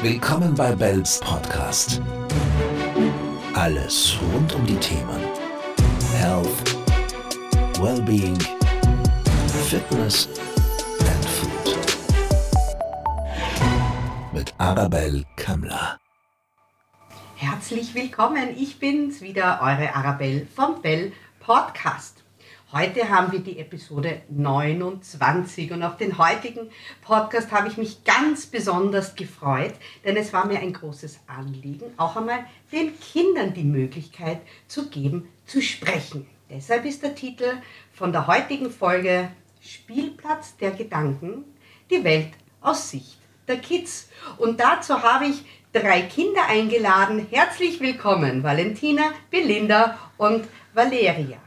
Willkommen bei Bells Podcast. Alles rund um die Themen Health, Wellbeing, Fitness and Food. Mit Arabelle Kammler. Herzlich willkommen, ich bin's wieder, eure Arabelle vom Bell Podcast. Heute haben wir die Episode 29 und auf den heutigen Podcast habe ich mich ganz besonders gefreut, denn es war mir ein großes Anliegen, auch einmal den Kindern die Möglichkeit zu geben, zu sprechen. Deshalb ist der Titel von der heutigen Folge Spielplatz der Gedanken, die Welt aus Sicht der Kids. Und dazu habe ich drei Kinder eingeladen. Herzlich willkommen, Valentina, Belinda und Valeria.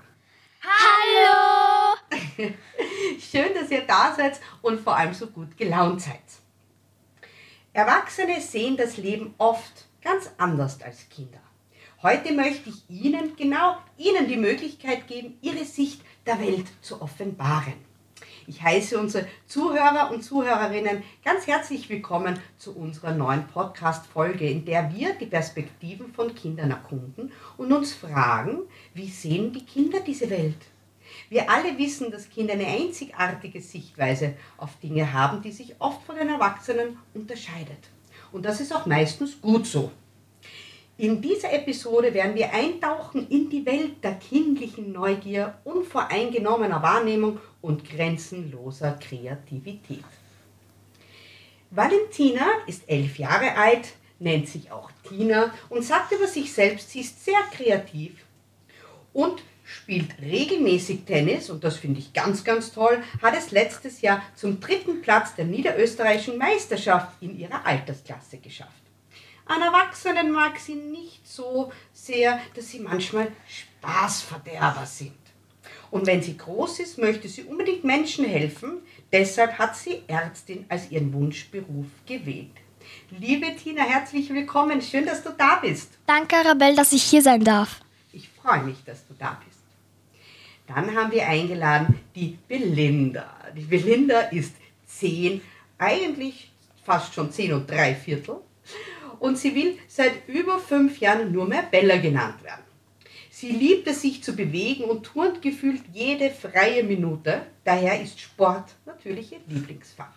Hallo! Schön, dass ihr da seid und vor allem so gut gelaunt seid. Erwachsene sehen das Leben oft ganz anders als Kinder. Heute möchte ich Ihnen, genau Ihnen die Möglichkeit geben, Ihre Sicht der Welt zu offenbaren. Ich heiße unsere Zuhörer und Zuhörerinnen ganz herzlich willkommen zu unserer neuen Podcast-Folge, in der wir die Perspektiven von Kindern erkunden und uns fragen, wie sehen die Kinder diese Welt? Wir alle wissen, dass Kinder eine einzigartige Sichtweise auf Dinge haben, die sich oft von den Erwachsenen unterscheidet. Und das ist auch meistens gut so. In dieser Episode werden wir eintauchen in die Welt der kindlichen Neugier, unvoreingenommener Wahrnehmung und grenzenloser Kreativität. Valentina ist elf Jahre alt, nennt sich auch Tina und sagt über sich selbst, sie ist sehr kreativ und spielt regelmäßig Tennis und das finde ich ganz, ganz toll, hat es letztes Jahr zum dritten Platz der niederösterreichischen Meisterschaft in ihrer Altersklasse geschafft. An Erwachsenen mag sie nicht so sehr, dass sie manchmal Spaßverderber sind. Und wenn sie groß ist, möchte sie unbedingt Menschen helfen. Deshalb hat sie Ärztin als ihren Wunschberuf gewählt. Liebe Tina, herzlich willkommen. Schön, dass du da bist. Danke, Arabelle, dass ich hier sein darf. Ich freue mich, dass du da bist. Dann haben wir eingeladen die Belinda. Die Belinda ist zehn, eigentlich fast schon zehn und drei Viertel. Und sie will seit über fünf Jahren nur mehr Bella genannt werden. Sie liebt es, sich zu bewegen und turnt gefühlt jede freie Minute. Daher ist Sport natürlich ihr Lieblingsfach.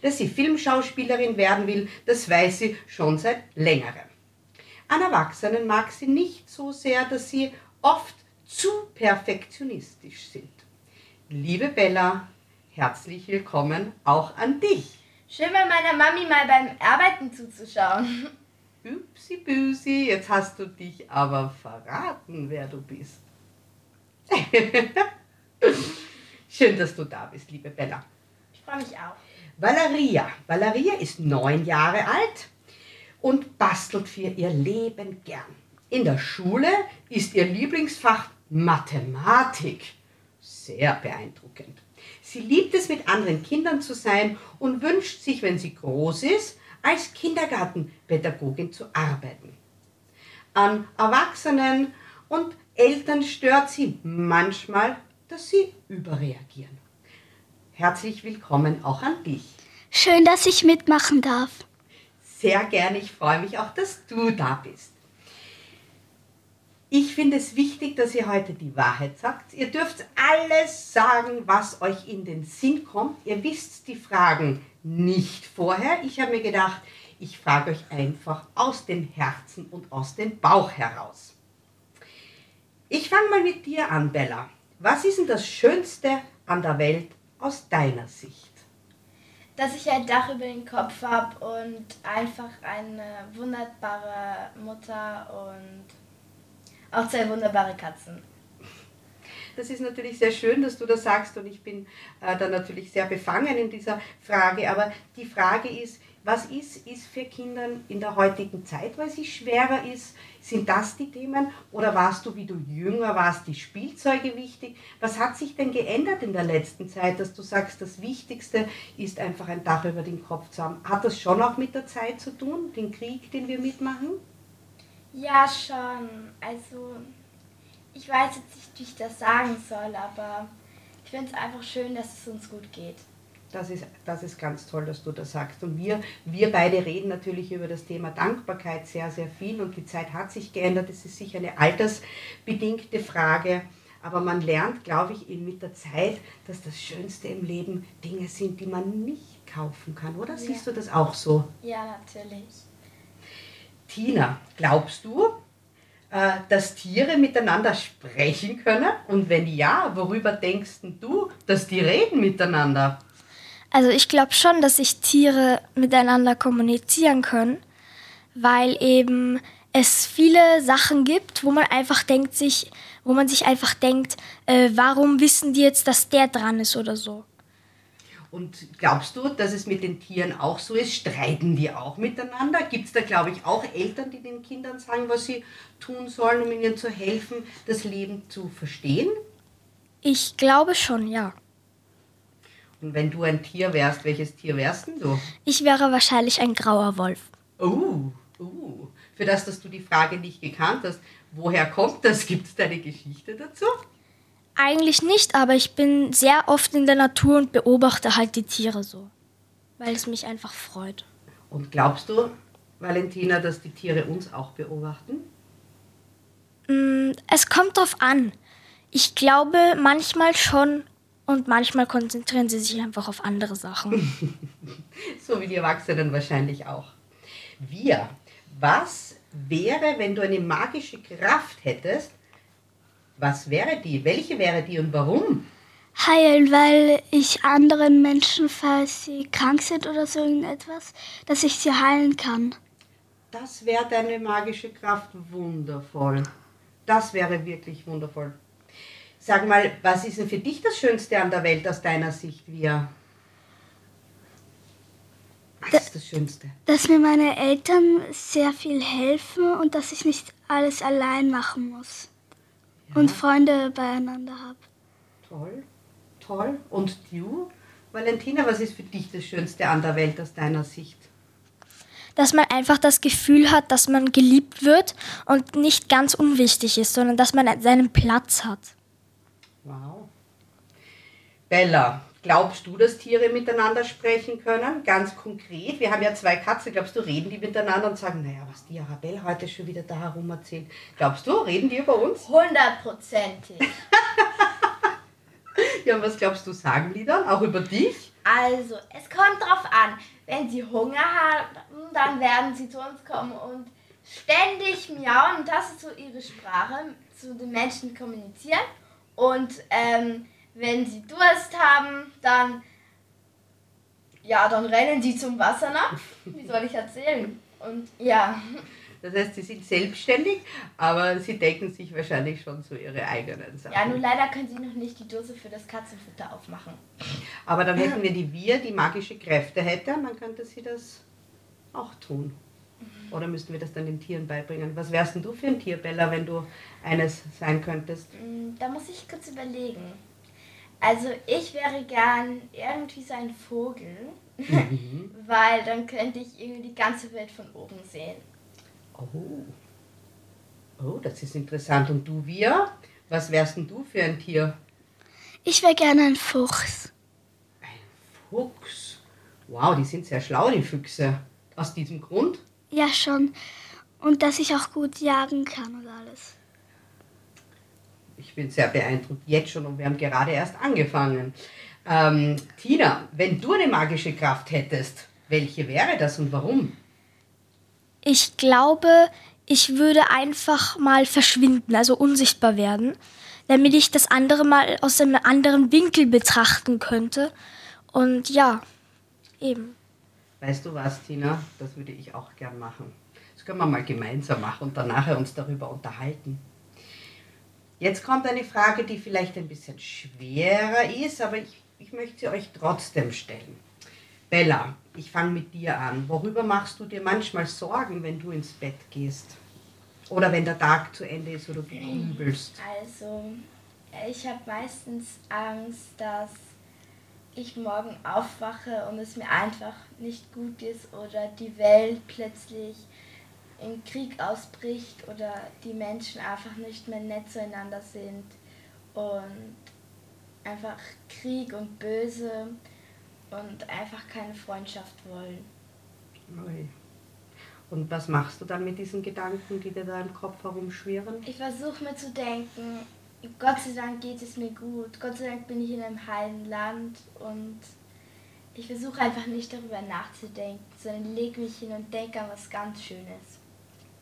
Dass sie Filmschauspielerin werden will, das weiß sie schon seit längerem. An Erwachsenen mag sie nicht so sehr, dass sie oft zu perfektionistisch sind. Liebe Bella, herzlich willkommen auch an dich. Schön bei meiner Mami mal beim Arbeiten zuzuschauen. Üpsi büsi, jetzt hast du dich aber verraten, wer du bist. Schön, dass du da bist, liebe Bella. Ich freue mich auch. Valeria. Valeria ist neun Jahre alt und bastelt für ihr Leben gern. In der Schule ist ihr Lieblingsfach Mathematik. Sehr beeindruckend. Sie liebt es, mit anderen Kindern zu sein und wünscht sich, wenn sie groß ist, als Kindergartenpädagogin zu arbeiten. An Erwachsenen und Eltern stört sie manchmal, dass sie überreagieren. Herzlich willkommen auch an dich. Schön, dass ich mitmachen darf. Sehr gerne, ich freue mich auch, dass du da bist. Ich finde es wichtig, dass ihr heute die Wahrheit sagt. Ihr dürft alles sagen, was euch in den Sinn kommt. Ihr wisst die Fragen nicht vorher. Ich habe mir gedacht, ich frage euch einfach aus dem Herzen und aus dem Bauch heraus. Ich fange mal mit dir an, Bella. Was ist denn das Schönste an der Welt aus deiner Sicht? Dass ich ein Dach über den Kopf habe und einfach eine wunderbare Mutter und auch zwei wunderbare Katzen. Das ist natürlich sehr schön, dass du das sagst und ich bin äh, da natürlich sehr befangen in dieser Frage. Aber die Frage ist, was ist, ist für Kinder in der heutigen Zeit, weil sie schwerer ist? Sind das die Themen? Oder warst du, wie du jünger warst, die Spielzeuge wichtig? Was hat sich denn geändert in der letzten Zeit, dass du sagst, das Wichtigste ist einfach ein Dach über den Kopf zu haben? Hat das schon auch mit der Zeit zu tun, den Krieg, den wir mitmachen? Ja, schon. Also, ich weiß jetzt nicht, wie ich das sagen soll, aber ich finde es einfach schön, dass es uns gut geht. Das ist, das ist ganz toll, dass du das sagst. Und wir, wir beide reden natürlich über das Thema Dankbarkeit sehr, sehr viel. Und die Zeit hat sich geändert. Es ist sicher eine altersbedingte Frage. Aber man lernt, glaube ich, eben mit der Zeit, dass das Schönste im Leben Dinge sind, die man nicht kaufen kann. Oder siehst du das auch so? Ja, natürlich. Tina, glaubst du, dass Tiere miteinander sprechen können? Und wenn ja, worüber denkst du, dass die reden miteinander? Also ich glaube schon, dass sich Tiere miteinander kommunizieren können, weil eben es viele Sachen gibt, wo man einfach denkt sich, wo man sich einfach denkt, äh, warum wissen die jetzt, dass der dran ist oder so. Und glaubst du, dass es mit den Tieren auch so ist? Streiten die auch miteinander? Gibt es da, glaube ich, auch Eltern, die den Kindern sagen, was sie tun sollen, um ihnen zu helfen, das Leben zu verstehen? Ich glaube schon, ja. Und wenn du ein Tier wärst, welches Tier wärst denn du? Ich wäre wahrscheinlich ein grauer Wolf. Oh, oh. Für das, dass du die Frage nicht gekannt hast, woher kommt das? Gibt es da eine Geschichte dazu? Eigentlich nicht, aber ich bin sehr oft in der Natur und beobachte halt die Tiere so, weil es mich einfach freut. Und glaubst du, Valentina, dass die Tiere uns auch beobachten? Mm, Es kommt drauf an. Ich glaube manchmal schon und manchmal konzentrieren sie sich einfach auf andere Sachen. So wie die Erwachsenen wahrscheinlich auch. Wir, was wäre, wenn du eine magische Kraft hättest? Was wäre die? Welche wäre die und warum? Heilen, weil ich anderen Menschen, falls sie krank sind oder so irgendetwas, dass ich sie heilen kann. Das wäre deine magische Kraft wundervoll. Das wäre wirklich wundervoll. Sag mal, was ist denn für dich das Schönste an der Welt aus deiner Sicht, wir? Was ist das Schönste? Dass mir meine Eltern sehr viel helfen und dass ich nicht alles allein machen muss. Und Freunde beieinander habe. Toll, toll. Und du, Valentina, was ist für dich das Schönste an der Welt aus deiner Sicht? Dass man einfach das Gefühl hat, dass man geliebt wird und nicht ganz unwichtig ist, sondern dass man seinen Platz hat. Wow. Bella, glaubst du, dass Tiere miteinander sprechen können? Ganz konkret. Wir haben ja zwei Katzen. Glaubst du, reden die miteinander und sagen, naja, was die Arabelle heute schon wieder da herum erzählt? Glaubst du, reden die über uns? Hundertprozentig. Ja, und was glaubst du, sagen die dann? Auch über dich? Also, es kommt drauf an. Wenn sie Hunger haben, dann werden sie zu uns kommen und ständig miauen. Das ist so ihre Sprache, zu den Menschen kommunizieren. Und ähm, wenn sie Durst haben, dann ja, dann rennen sie zum Wassernapf. Wie soll ich erzählen? Und ja, Das heißt, sie sind selbstständig, aber sie decken sich wahrscheinlich schon so ihre eigenen Sachen. ja, nur leider können sie noch nicht die Dose für das Katzenfutter aufmachen. Aber dann hätten wir die Wir, die magische Kräfte hätte, dann könnte sie das auch tun. Oder müssten wir das dann den Tieren beibringen? Was wärst denn du für ein Tier, Bella, wenn du eines sein könntest? Mm, Da muss ich kurz überlegen. Also ich wäre gern irgendwie so ein Vogel, weil dann könnte ich irgendwie die ganze Welt von oben sehen. Oh. Oh, das ist interessant. Und du, wir? Was wärst denn du für ein Tier? Ich wäre gerne ein Fuchs. Fuchs. Wow, die sind sehr schlau, die Füchse. Aus diesem Grund? Ja, schon. Und dass ich auch gut jagen kann und alles. Ich bin sehr beeindruckt jetzt schon und wir haben gerade erst angefangen. Ähm, Tina, wenn du eine magische Kraft hättest, welche wäre das und warum? Ich glaube, ich würde einfach mal verschwinden, also unsichtbar werden, damit ich das andere mal aus einem anderen Winkel betrachten könnte. Und ja, eben. Weißt du was, Tina? Das würde ich auch gern machen. Das können wir mal gemeinsam machen und dann nachher uns darüber unterhalten. Jetzt kommt eine Frage, die vielleicht ein bisschen schwerer ist, aber ich, ich möchte sie euch trotzdem stellen. Bella, ich fange mit dir an. Worüber machst du dir manchmal Sorgen, wenn du ins Bett gehst? Oder wenn der Tag zu Ende ist oder du grübelst? Also ich habe meistens Angst, dass ich morgen aufwache und es mir einfach nicht gut ist oder die Welt plötzlich in Krieg ausbricht oder die Menschen einfach nicht mehr nett zueinander sind und einfach Krieg und Böse und einfach keine Freundschaft wollen. Ui. Und was machst du dann mit diesen Gedanken, die dir da im Kopf herumschwirren? Ich versuche mir zu denken, Gott sei Dank geht es mir gut. Gott sei Dank bin ich in einem heilen Land und ich versuche einfach nicht darüber nachzudenken, sondern lege mich hin und denke an was ganz Schönes.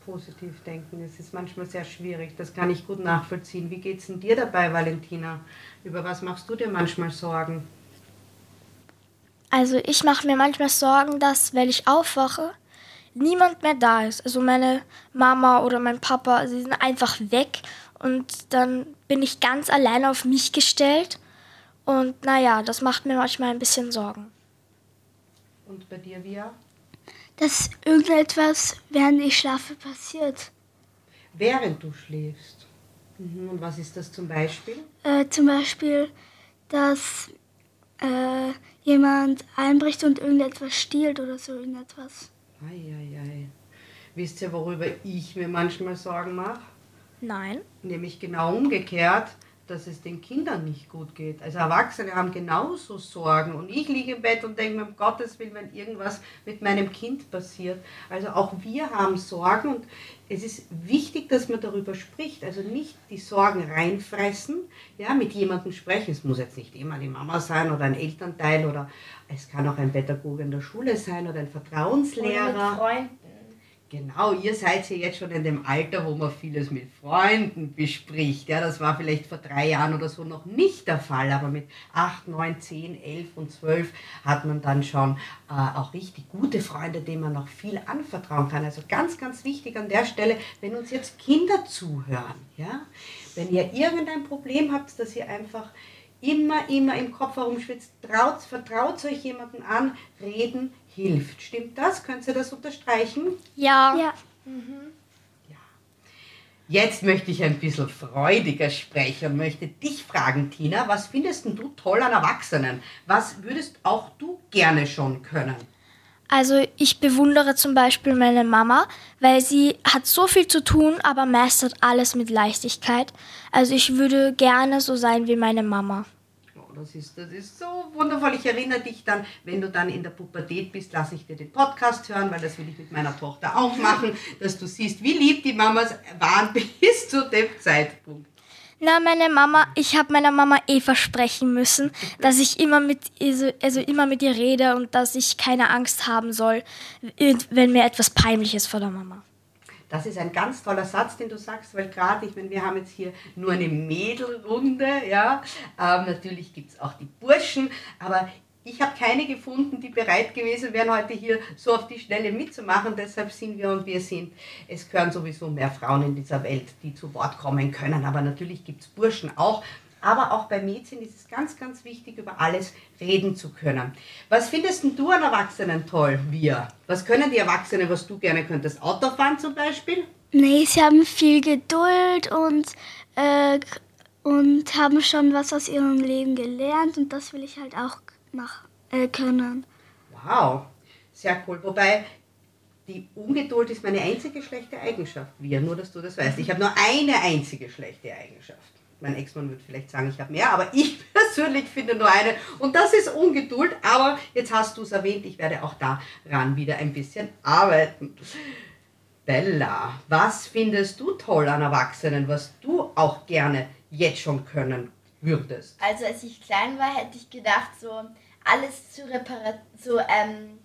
Positiv denken, es ist manchmal sehr schwierig. Das kann ich gut nachvollziehen. Wie geht es denn dir dabei, Valentina? Über was machst du dir manchmal Sorgen? Also ich mache mir manchmal Sorgen, dass, wenn ich aufwache, niemand mehr da ist. Also meine Mama oder mein Papa, sie sind einfach weg und dann bin ich ganz allein auf mich gestellt. Und naja, das macht mir manchmal ein bisschen Sorgen. Und bei dir, Via? Dass irgendetwas während ich schlafe passiert. Während du schläfst. Mhm. Und was ist das zum Beispiel? Äh, zum Beispiel, dass äh, jemand einbricht und irgendetwas stiehlt oder so irgendetwas. Eieiei. Wisst ihr, worüber ich mir manchmal Sorgen mache? Nein. Nämlich genau umgekehrt, dass es den Kindern nicht gut geht. Also Erwachsene haben genauso Sorgen und ich liege im Bett und denke mir, um Gottes Willen, wenn irgendwas mit meinem Kind passiert. Also auch wir haben Sorgen und es ist wichtig, dass man darüber spricht. Also nicht die Sorgen reinfressen, ja, mit jemandem sprechen. Es muss jetzt nicht immer die Mama sein oder ein Elternteil oder es kann auch ein Pädagoge in der Schule sein oder ein Vertrauenslehrer. Oder mit Freunden. Genau, ihr seid ja jetzt schon in dem Alter, wo man vieles mit Freunden bespricht. Ja, das war vielleicht vor drei Jahren oder so noch nicht der Fall, aber mit acht, neun, zehn, elf und zwölf hat man dann schon äh, auch richtig gute Freunde, denen man noch viel anvertrauen kann. Also ganz, ganz wichtig an der Stelle, wenn uns jetzt Kinder zuhören, ja, wenn ihr irgendein Problem habt, dass ihr einfach immer, immer im Kopf herumschwitzt, traut, vertraut euch jemanden an, reden hilft. Stimmt das? Könnt ihr das unterstreichen? Ja. Ja. Jetzt möchte ich ein bisschen freudiger sprechen und möchte dich fragen, Tina, was findest denn du toll an Erwachsenen? Was würdest auch du gerne schon können? Also ich bewundere zum Beispiel meine Mama, weil sie hat so viel zu tun, aber meistert alles mit Leichtigkeit. Also ich würde gerne so sein wie meine Mama. Das ist, das ist so wundervoll. Ich erinnere dich dann, wenn du dann in der Pubertät bist, lasse ich dir den Podcast hören, weil das will ich mit meiner Tochter auch machen, dass du siehst, wie lieb die Mamas waren bis zu dem Zeitpunkt. Na, meine Mama, ich habe meiner Mama eh versprechen müssen, dass ich immer mit, also, also immer mit ihr rede und dass ich keine Angst haben soll, wenn mir etwas peinlich ist vor der Mama. Das ist ein ganz toller Satz, den du sagst, weil gerade, ich meine, wir haben jetzt hier nur eine Mädelrunde, ja. Ähm, natürlich gibt es auch die Burschen, aber ich habe keine gefunden, die bereit gewesen wären, heute hier so auf die Schnelle mitzumachen. Deshalb sind wir und wir sind. Es gehören sowieso mehr Frauen in dieser Welt, die zu Wort kommen können. Aber natürlich gibt es Burschen auch. Aber auch bei Mädchen ist es ganz, ganz wichtig, über alles reden zu können. Was findest du an Erwachsenen toll, wir? Was können die Erwachsenen, was du gerne könntest? Autofahren zum Beispiel? Nee, sie haben viel Geduld und, äh, und haben schon was aus ihrem Leben gelernt und das will ich halt auch mach, äh, können. Wow, sehr cool. Wobei die Ungeduld ist meine einzige schlechte Eigenschaft, wir, nur dass du das weißt. Ich habe nur eine einzige schlechte Eigenschaft. Mein Ex-Mann würde vielleicht sagen, ich habe mehr, aber ich persönlich finde nur eine. Und das ist Ungeduld. Aber jetzt hast du es erwähnt, ich werde auch daran wieder ein bisschen arbeiten. Bella, was findest du toll an Erwachsenen, was du auch gerne jetzt schon können würdest? Also als ich klein war, hätte ich gedacht, so alles zu reparieren, so, ähm,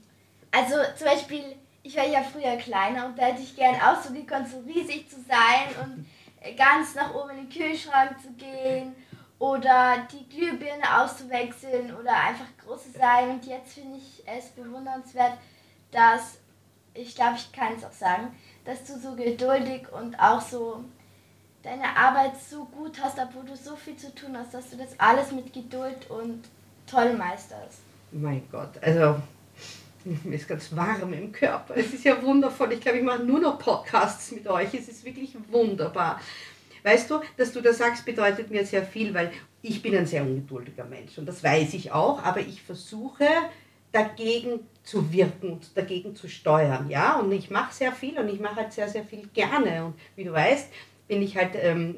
also zum Beispiel, ich war ja früher kleiner und da hätte ich gern auch so gekonnt, so riesig zu sein und ganz nach oben in den Kühlschrank zu gehen oder die Glühbirne auszuwechseln oder einfach groß zu sein. Und jetzt finde ich es bewundernswert, dass, ich glaube, ich kann es auch sagen, dass du so geduldig und auch so deine Arbeit so gut hast, obwohl du so viel zu tun hast, dass du das alles mit Geduld und toll meisterst. Mein Gott, also mir ist ganz warm im Körper. Es ist ja wundervoll. Ich glaube, ich mache nur noch Podcasts mit euch. Es ist wirklich wunderbar. Weißt du, dass du das sagst, bedeutet mir sehr viel, weil ich bin ein sehr ungeduldiger Mensch und das weiß ich auch, aber ich versuche dagegen zu wirken und dagegen zu steuern, ja, und ich mache sehr viel und ich mache halt sehr, sehr viel gerne und wie du weißt, bin ich halt ähm,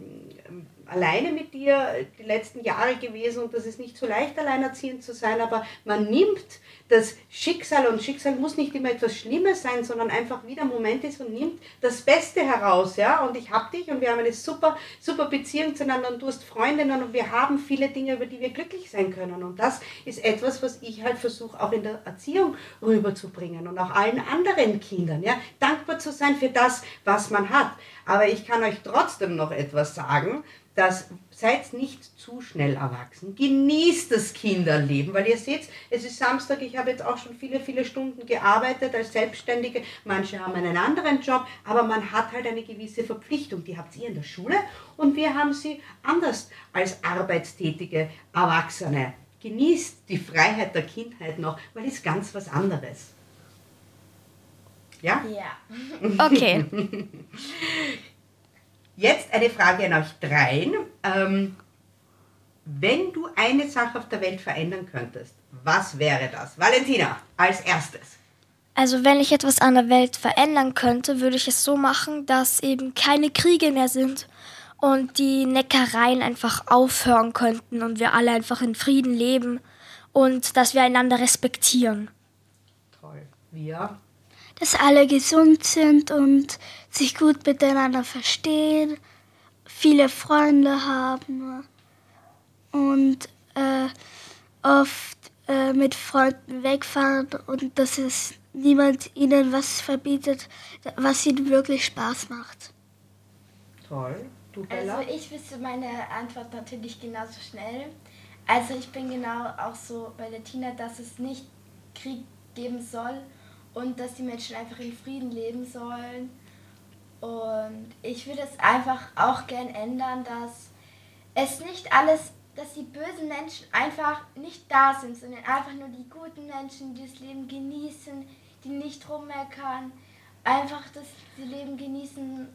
alleine mit dir die letzten Jahre gewesen und das ist nicht so leicht, alleinerziehend zu sein, aber man nimmt das Schicksal und Schicksal muss nicht immer etwas Schlimmes sein, sondern einfach wieder Moment ist und nimmt das Beste heraus, ja. Und ich habe dich und wir haben eine super, super Beziehung zueinander und du hast Freundinnen und wir haben viele Dinge, über die wir glücklich sein können. Und das ist etwas, was ich halt versuche auch in der Erziehung rüberzubringen und auch allen anderen Kindern, ja. Dankbar zu sein für das, was man hat. Aber ich kann euch trotzdem noch etwas sagen, dass seid nicht zu schnell erwachsen. Genießt das Kinderleben, weil ihr seht, es ist Samstag, ich habe jetzt auch schon viele, viele Stunden gearbeitet als Selbstständige. Manche haben einen anderen Job, aber man hat halt eine gewisse Verpflichtung. Die habt ihr in der Schule und wir haben sie anders als arbeitstätige Erwachsene. Genießt die Freiheit der Kindheit noch, weil es ganz was anderes. Ja? Ja. Okay. Jetzt eine Frage an euch dreien. Ähm, wenn du eine Sache auf der Welt verändern könntest, was wäre das? Valentina, als erstes. Also wenn ich etwas an der Welt verändern könnte, würde ich es so machen, dass eben keine Kriege mehr sind und die Neckereien einfach aufhören könnten und wir alle einfach in Frieden leben und dass wir einander respektieren. Toll. Wir? Dass alle gesund sind und sich gut miteinander verstehen, viele Freunde haben und äh, oft äh, mit Freunden wegfahren und dass es niemand ihnen was verbietet, was ihnen wirklich Spaß macht. Toll. Du, Bella? Also ich wüsste meine Antwort natürlich genauso schnell. Also ich bin genau auch so bei der Tina, dass es nicht Krieg geben soll und dass die Menschen einfach in Frieden leben sollen. Und ich würde es einfach auch gern ändern, dass es nicht alles, dass die bösen Menschen einfach nicht da sind, sondern einfach nur die guten Menschen, die das Leben genießen, die nicht rummeckern, einfach das Leben genießen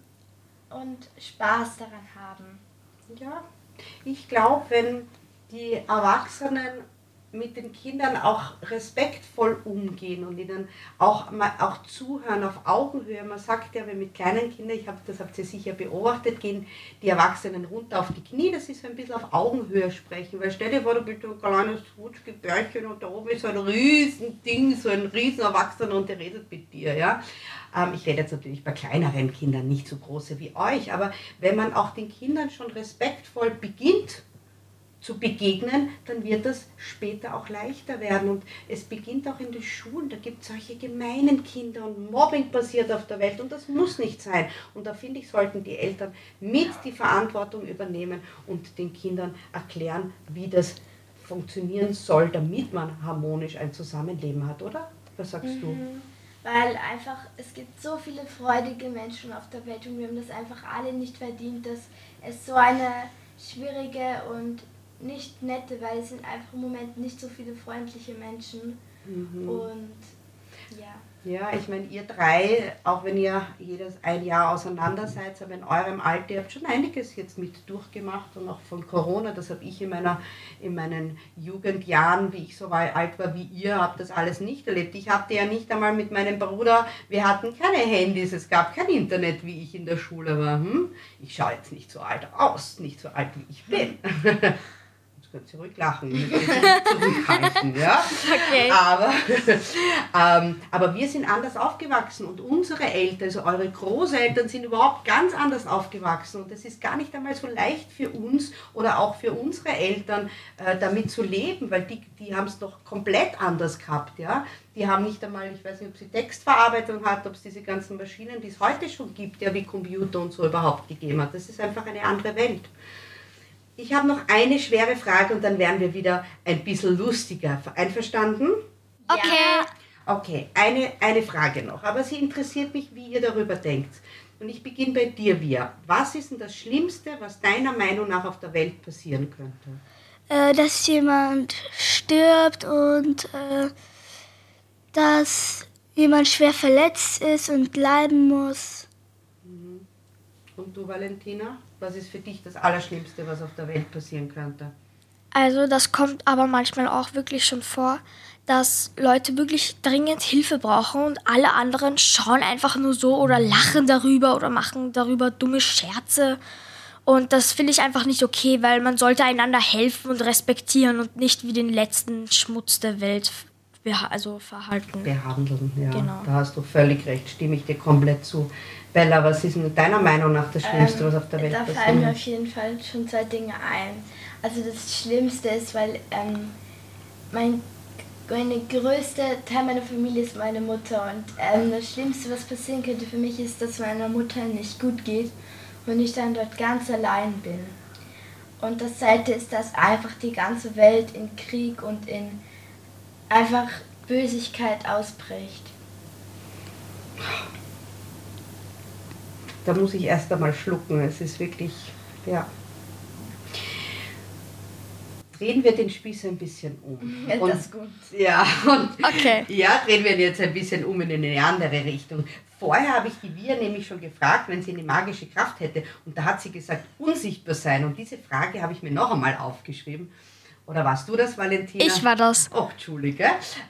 und Spaß daran haben. Ja, ich glaube, wenn die Erwachsenen mit den Kindern auch respektvoll umgehen und ihnen auch, auch zuhören auf Augenhöhe. Man sagt ja, wenn mit kleinen Kindern, ich hab, das habt ihr sicher beobachtet, gehen die Erwachsenen runter auf die Knie, das ist so ein bisschen auf Augenhöhe sprechen, weil stell dir vor, du bist ein kleines Hutgebärchen und da oben ist so ein riesen Ding, so ein riesen Erwachsener und der redet mit dir, ja. Ähm, ich rede jetzt natürlich bei kleineren Kindern, nicht so große wie euch, aber wenn man auch den Kindern schon respektvoll beginnt, zu begegnen, dann wird das später auch leichter werden. Und es beginnt auch in den Schulen. Da gibt es solche gemeinen Kinder und Mobbing passiert auf der Welt und das muss nicht sein. Und da finde ich, sollten die Eltern mit die Verantwortung übernehmen und den Kindern erklären, wie das funktionieren soll, damit man harmonisch ein Zusammenleben hat, oder? Was sagst du? Mhm. Weil einfach, es gibt so viele freudige Menschen auf der Welt und wir haben das einfach alle nicht verdient, dass es so eine schwierige und nicht nette, weil es sind einfach im Moment nicht so viele freundliche Menschen. Mhm. Und ja. Ja, ich meine, ihr drei, auch wenn ihr jedes ein Jahr auseinander seid, aber in eurem Alter, ihr habt schon einiges jetzt mit durchgemacht und auch von Corona, das habe ich in, meiner, in meinen Jugendjahren, wie ich so alt war wie ihr, habe das alles nicht erlebt. Ich hatte ja nicht einmal mit meinem Bruder, wir hatten keine Handys, es gab kein Internet, wie ich in der Schule war. Hm? Ich schaue jetzt nicht so alt aus, nicht so alt wie ich bin. Jetzt könnt ihr ruhig lachen, ich möchte nicht zurückhalten, ja? Okay. Aber, ähm, aber wir sind anders aufgewachsen und unsere Eltern, also eure Großeltern, sind überhaupt ganz anders aufgewachsen und es ist gar nicht einmal so leicht für uns oder auch für unsere Eltern äh, damit zu leben, weil die, die haben es doch komplett anders gehabt, ja. Die haben nicht einmal, ich weiß nicht, ob sie Textverarbeitung hat, ob es diese ganzen Maschinen, die es heute schon gibt, ja wie Computer und so überhaupt gegeben hat. Das ist einfach eine andere Welt. Ich habe noch eine schwere Frage und dann werden wir wieder ein bisschen lustiger. Einverstanden? Okay. Okay, eine, eine Frage noch, aber sie interessiert mich, wie ihr darüber denkt. Und ich beginne bei dir, Via. Was ist denn das Schlimmste, was deiner Meinung nach auf der Welt passieren könnte? Äh, dass jemand stirbt und äh, dass jemand schwer verletzt ist und bleiben muss. Und du, Valentina? Was ist für dich das Allerschlimmste, was auf der Welt passieren könnte? Also das kommt aber manchmal auch wirklich schon vor, dass Leute wirklich dringend Hilfe brauchen und alle anderen schauen einfach nur so oder lachen darüber oder machen darüber dumme Scherze. Und das finde ich einfach nicht okay, weil man sollte einander helfen und respektieren und nicht wie den letzten Schmutz der Welt also verhalten. Behandeln, ja. Genau. Da hast du völlig recht, stimme ich dir komplett zu. Bella, was ist deiner Meinung nach das Schlimmste, was auf der Welt Ähm, Da fallen passiert? mir auf jeden Fall schon zwei Dinge ein. Also das Schlimmste ist, weil ähm, mein meine größte Teil meiner Familie ist meine Mutter und ähm, das Schlimmste, was passieren könnte für mich, ist, dass meiner Mutter nicht gut geht und ich dann dort ganz allein bin. Und das Zweite ist, dass einfach die ganze Welt in Krieg und in einfach Bösigkeit ausbricht. Da muss ich erst einmal schlucken. Es ist wirklich, ja. Drehen wir den Spieß ein bisschen um. Ja, Und- das ist gut. Ja, und Okay. ja, drehen wir ihn jetzt ein bisschen um in eine andere Richtung. Vorher habe ich die Via nämlich schon gefragt, wenn sie eine magische Kraft hätte. Und da hat sie gesagt, unsichtbar sein. Und diese Frage habe ich mir noch einmal aufgeschrieben. Oder warst du das, Valentina? Ich war das. Oh, Entschuldige.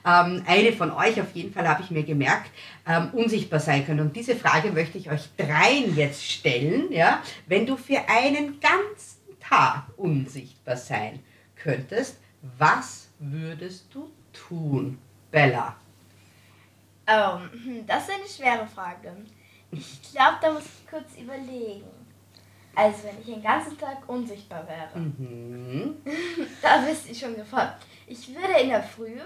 Ähm, eine von euch auf jeden Fall habe ich mir gemerkt, ähm, unsichtbar sein können. Und diese Frage möchte ich euch dreien jetzt stellen. Ja? Wenn du für einen ganzen Tag unsichtbar sein könntest, was würdest du tun, Bella? Hm, das ist eine schwere Frage. Ich glaube, da muss ich kurz überlegen. Also, wenn ich den ganzen Tag unsichtbar wäre, Mhm. da wisst ihr schon gefragt. Ich würde in der Früh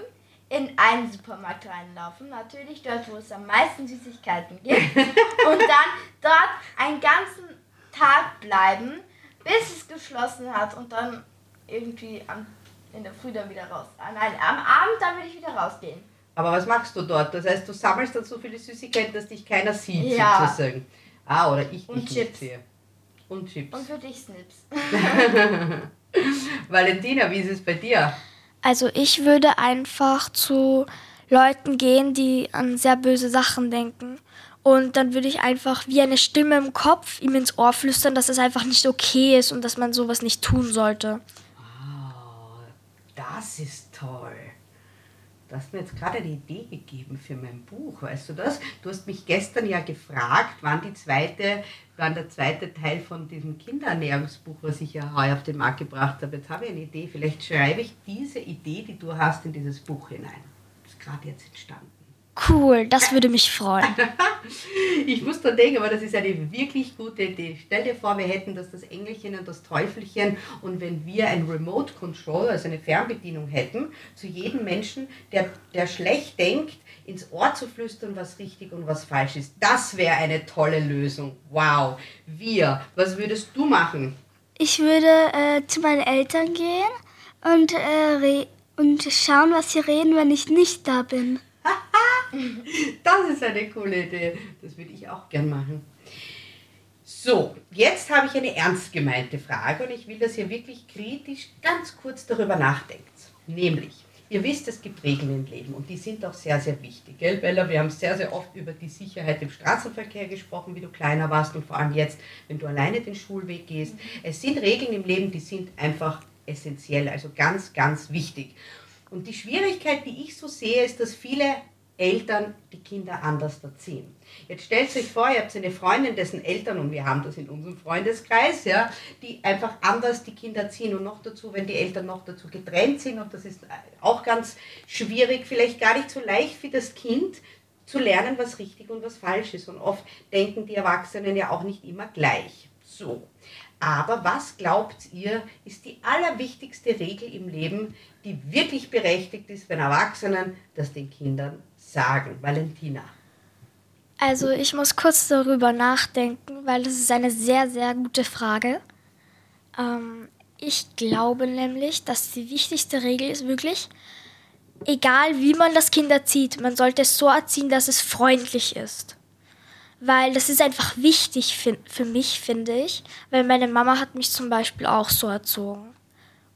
in einen Supermarkt reinlaufen, natürlich dort, wo es am meisten Süßigkeiten gibt, und dann dort einen ganzen Tag bleiben, bis es geschlossen hat und dann irgendwie am, in der Früh dann wieder raus. Ah, nein, am Abend dann würde ich wieder rausgehen. Aber was machst du dort? Das heißt, du sammelst dann so viele Süßigkeiten, dass dich keiner sieht, Ja. sozusagen. Ah, oder ich Und dich Chips. nicht sehe. Und Chips. Und für dich Snips. Valentina, wie ist es bei dir? Also ich würde einfach zu Leuten gehen, die an sehr böse Sachen denken. Und dann würde ich einfach wie eine Stimme im Kopf ihm ins Ohr flüstern, dass es einfach nicht okay ist und dass man sowas nicht tun sollte. Oh, das ist toll. Du hast mir jetzt gerade eine Idee gegeben für mein Buch, weißt du das? Du hast mich gestern ja gefragt, wann die zweite, wann der zweite Teil von diesem Kinderernährungsbuch, was ich ja heuer auf den Markt gebracht habe. Jetzt habe ich eine Idee. Vielleicht schreibe ich diese Idee, die du hast, in dieses Buch hinein. Das ist gerade jetzt entstanden. Cool, das würde mich freuen. Ich muss da denken, aber das ist eine wirklich gute Idee. Stell dir vor, wir hätten das, das Engelchen und das Teufelchen und wenn wir ein Remote Control, also eine Fernbedienung hätten, zu jedem Menschen, der, der schlecht denkt, ins Ohr zu flüstern, was richtig und was falsch ist. Das wäre eine tolle Lösung. Wow. Wir, was würdest du machen? Ich würde äh, zu meinen Eltern gehen und, äh, re und schauen, was sie reden, wenn ich nicht da bin. Das ist eine coole Idee. Das würde ich auch gern machen. So, jetzt habe ich eine ernst gemeinte Frage und ich will, dass ihr wirklich kritisch ganz kurz darüber nachdenkt. Nämlich, ihr wisst, es gibt Regeln im Leben und die sind auch sehr, sehr wichtig. Gell, Bella? Wir haben sehr, sehr oft über die Sicherheit im Straßenverkehr gesprochen, wie du kleiner warst und vor allem jetzt, wenn du alleine den Schulweg gehst. Es sind Regeln im Leben, die sind einfach essentiell, also ganz, ganz wichtig. Und die Schwierigkeit, die ich so sehe, ist, dass viele Eltern die Kinder anders erziehen. Jetzt stellt euch vor, ihr habt eine Freundin, dessen Eltern, und wir haben das in unserem Freundeskreis, ja, die einfach anders die Kinder erziehen. Und noch dazu, wenn die Eltern noch dazu getrennt sind, und das ist auch ganz schwierig, vielleicht gar nicht so leicht für das Kind zu lernen, was richtig und was falsch ist. Und oft denken die Erwachsenen ja auch nicht immer gleich. So. Aber was glaubt ihr, ist die allerwichtigste Regel im Leben, die wirklich berechtigt ist, wenn Erwachsenen das den Kindern sagen? Valentina. Also ich muss kurz darüber nachdenken, weil das ist eine sehr, sehr gute Frage. Ähm, ich glaube nämlich, dass die wichtigste Regel ist wirklich, egal wie man das Kind erzieht, man sollte es so erziehen, dass es freundlich ist. Weil das ist einfach wichtig für, für mich, finde ich. Weil meine Mama hat mich zum Beispiel auch so erzogen.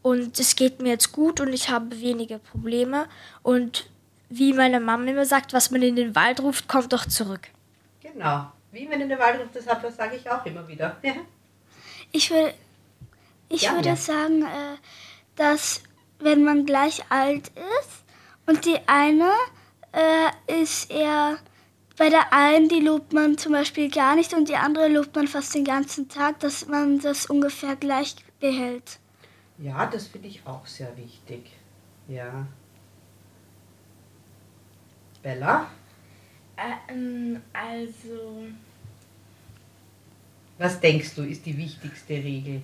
Und es geht mir jetzt gut und ich habe wenige Probleme. Und wie meine Mama immer sagt, was man in den Wald ruft, kommt doch zurück. Genau. Wie man in den Wald ruft, das, hat- das sage ich auch immer wieder. Ja. Ich, will, ich Ja, würde ja. sagen, äh, dass wenn man gleich alt ist und die eine äh, ist eher bei der einen, die lobt man zum Beispiel gar nicht und die andere lobt man fast den ganzen Tag, dass man das ungefähr gleich behält. Ja, das finde ich auch sehr wichtig. Ja. Bella, Ähm, also, was denkst du, ist die wichtigste Regel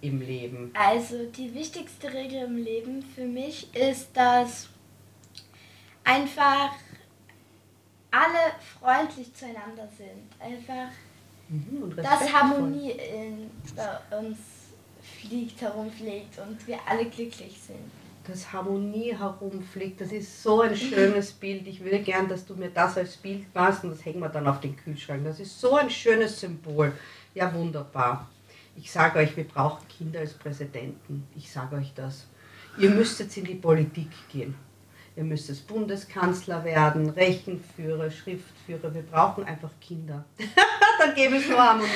im Leben? also die wichtigste Regel im Leben für mich ist, dass einfach alle freundlich zueinander sind. Einfach, Mhm, dass. Harmonie in, bei uns fliegt, herumfliegt und wir alle glücklich sind. Dass Harmonie herumfliegt, das ist so ein schönes Bild. Ich würde gern, dass du mir das als Bild machst und das hängen wir dann auf den Kühlschrank. Das ist so ein schönes Symbol. Ja, wunderbar. Ich sage euch, wir brauchen Kinder als Präsidenten. Ich sage euch das. Ihr müsst jetzt in die Politik gehen. Ihr müsst jetzt Bundeskanzler werden, Rechenführer, Schriftführer. Wir brauchen einfach Kinder. dann gäbe es nur Harmonie.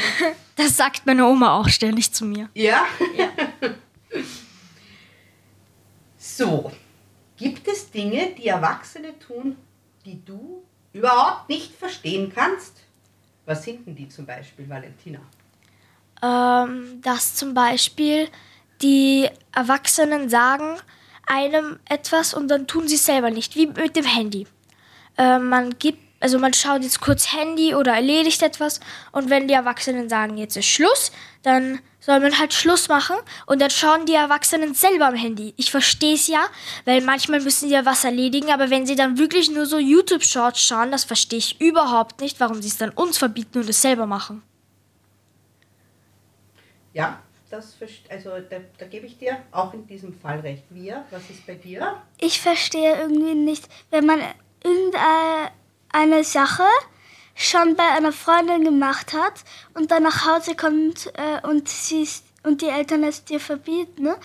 Das sagt meine Oma auch ständig zu mir. Ja? so, gibt es Dinge, die Erwachsene tun, die du überhaupt nicht verstehen kannst? Was sind denn die zum Beispiel, Valentina? Ähm, dass zum Beispiel die Erwachsenen sagen einem etwas und dann tun sie es selber nicht, wie mit dem Handy. Ähm, man gibt, also man schaut jetzt kurz Handy oder erledigt etwas und wenn die Erwachsenen sagen, jetzt ist Schluss, dann soll man halt Schluss machen und dann schauen die Erwachsenen selber am Handy. Ich verstehe es ja, weil manchmal müssen sie ja was erledigen, aber wenn sie dann wirklich nur so YouTube-Shorts schauen, das verstehe ich überhaupt nicht, warum sie es dann uns verbieten und es selber machen. Ja, das, also da, da gebe ich dir auch in diesem Fall recht. Wir, was ist bei dir? Ich verstehe irgendwie nicht, wenn man irgendeine Sache schon bei einer Freundin gemacht hat und dann nach Hause kommt äh, und, sie ist- und die Eltern es dir verbieten ne?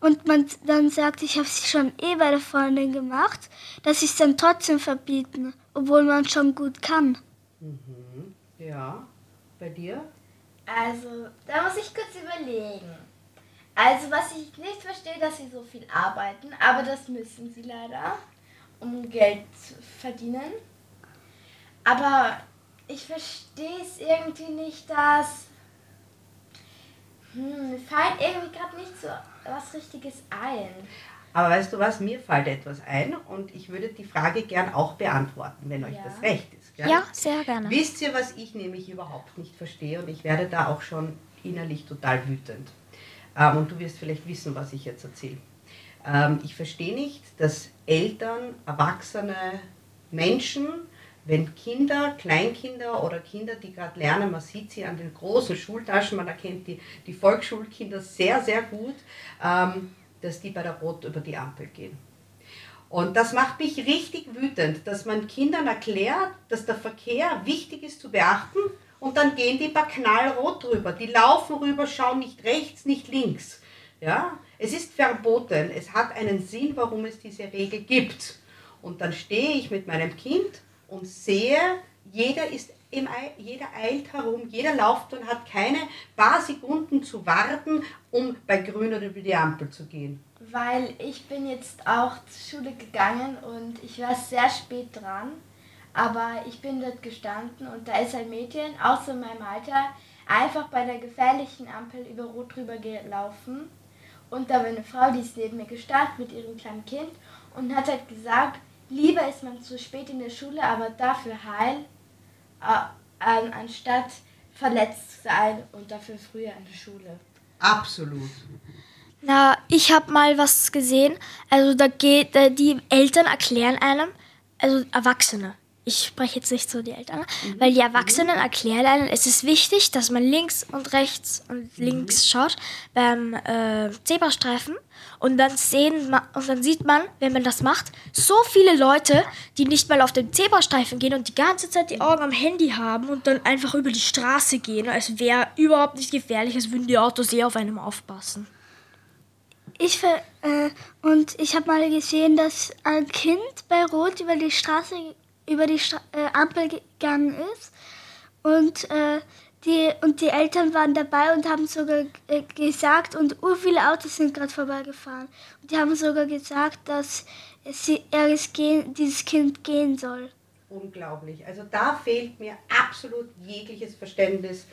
und man dann sagt, ich habe es schon eh bei der Freundin gemacht, dass sie es dann trotzdem verbieten, obwohl man schon gut kann. Ja, bei dir? Also, da muss ich kurz überlegen. Also, was ich nicht verstehe, dass sie so viel arbeiten, aber das müssen sie leider, um Geld zu verdienen. Aber ich verstehe es irgendwie nicht, dass. Hm, mir fällt irgendwie gerade nicht so was Richtiges ein. Aber weißt du was, mir fällt etwas ein und ich würde die Frage gern auch beantworten, wenn euch Ja. das recht ist. Gell? Ja, sehr gerne. Wisst ihr, was ich nämlich überhaupt nicht verstehe und ich werde da auch schon innerlich total wütend. Ähm, und du wirst vielleicht wissen, was ich jetzt erzähle. Ähm, ich verstehe nicht, dass Eltern, Erwachsene, Menschen, wenn Kinder, Kleinkinder oder Kinder, die gerade lernen, man sieht sie an den großen Schultaschen, man erkennt die, die Volksschulkinder sehr, sehr gut, ähm, dass die bei der Rot über die Ampel gehen. Und das macht mich richtig wütend, dass man Kindern erklärt, dass der Verkehr wichtig ist zu beachten und dann gehen die bei knallrot drüber. Die laufen rüber, schauen nicht rechts, nicht links. Ja? Es ist verboten, es hat einen Sinn, warum es diese Regel gibt. Und dann stehe ich mit meinem Kind und sehe, jeder, ist im Ei, jeder eilt herum, jeder läuft und hat keine paar Sekunden zu warten, um bei Grün oder über die Ampel zu gehen. Weil ich bin jetzt auch zur Schule gegangen und ich war sehr spät dran. Aber ich bin dort gestanden und da ist ein Mädchen, außer in meinem Alter, einfach bei der gefährlichen Ampel über Rot drüber gelaufen. Und da war eine Frau, die ist neben mir gestanden mit ihrem kleinen Kind und hat halt gesagt, lieber ist man zu spät in der Schule, aber dafür heil, anstatt verletzt zu sein und dafür früher in der Schule. Absolut. Na, ich habe mal was gesehen. Also da geht, äh, die Eltern erklären einem, also Erwachsene. Ich spreche jetzt nicht so die Eltern, an, weil die Erwachsenen erklären einem, es ist wichtig, dass man links und rechts und links schaut beim äh, Zebrastreifen und dann sehen und dann sieht man, wenn man das macht, so viele Leute, die nicht mal auf den Zebrastreifen gehen und die ganze Zeit die Augen am Handy haben und dann einfach über die Straße gehen, als wäre überhaupt nicht gefährlich, als würden die Autos eher auf einem aufpassen. Ich äh, und ich habe mal gesehen, dass ein Kind bei Rot über die Straße, über die Stra äh, Ampel gegangen ist und äh, die und die Eltern waren dabei und haben sogar äh, gesagt und ur viele Autos sind gerade vorbeigefahren und die haben sogar gesagt, dass sie, er es gehen, dieses Kind gehen soll. unglaublich. Also da fehlt mir absolut jegliches Verständnis.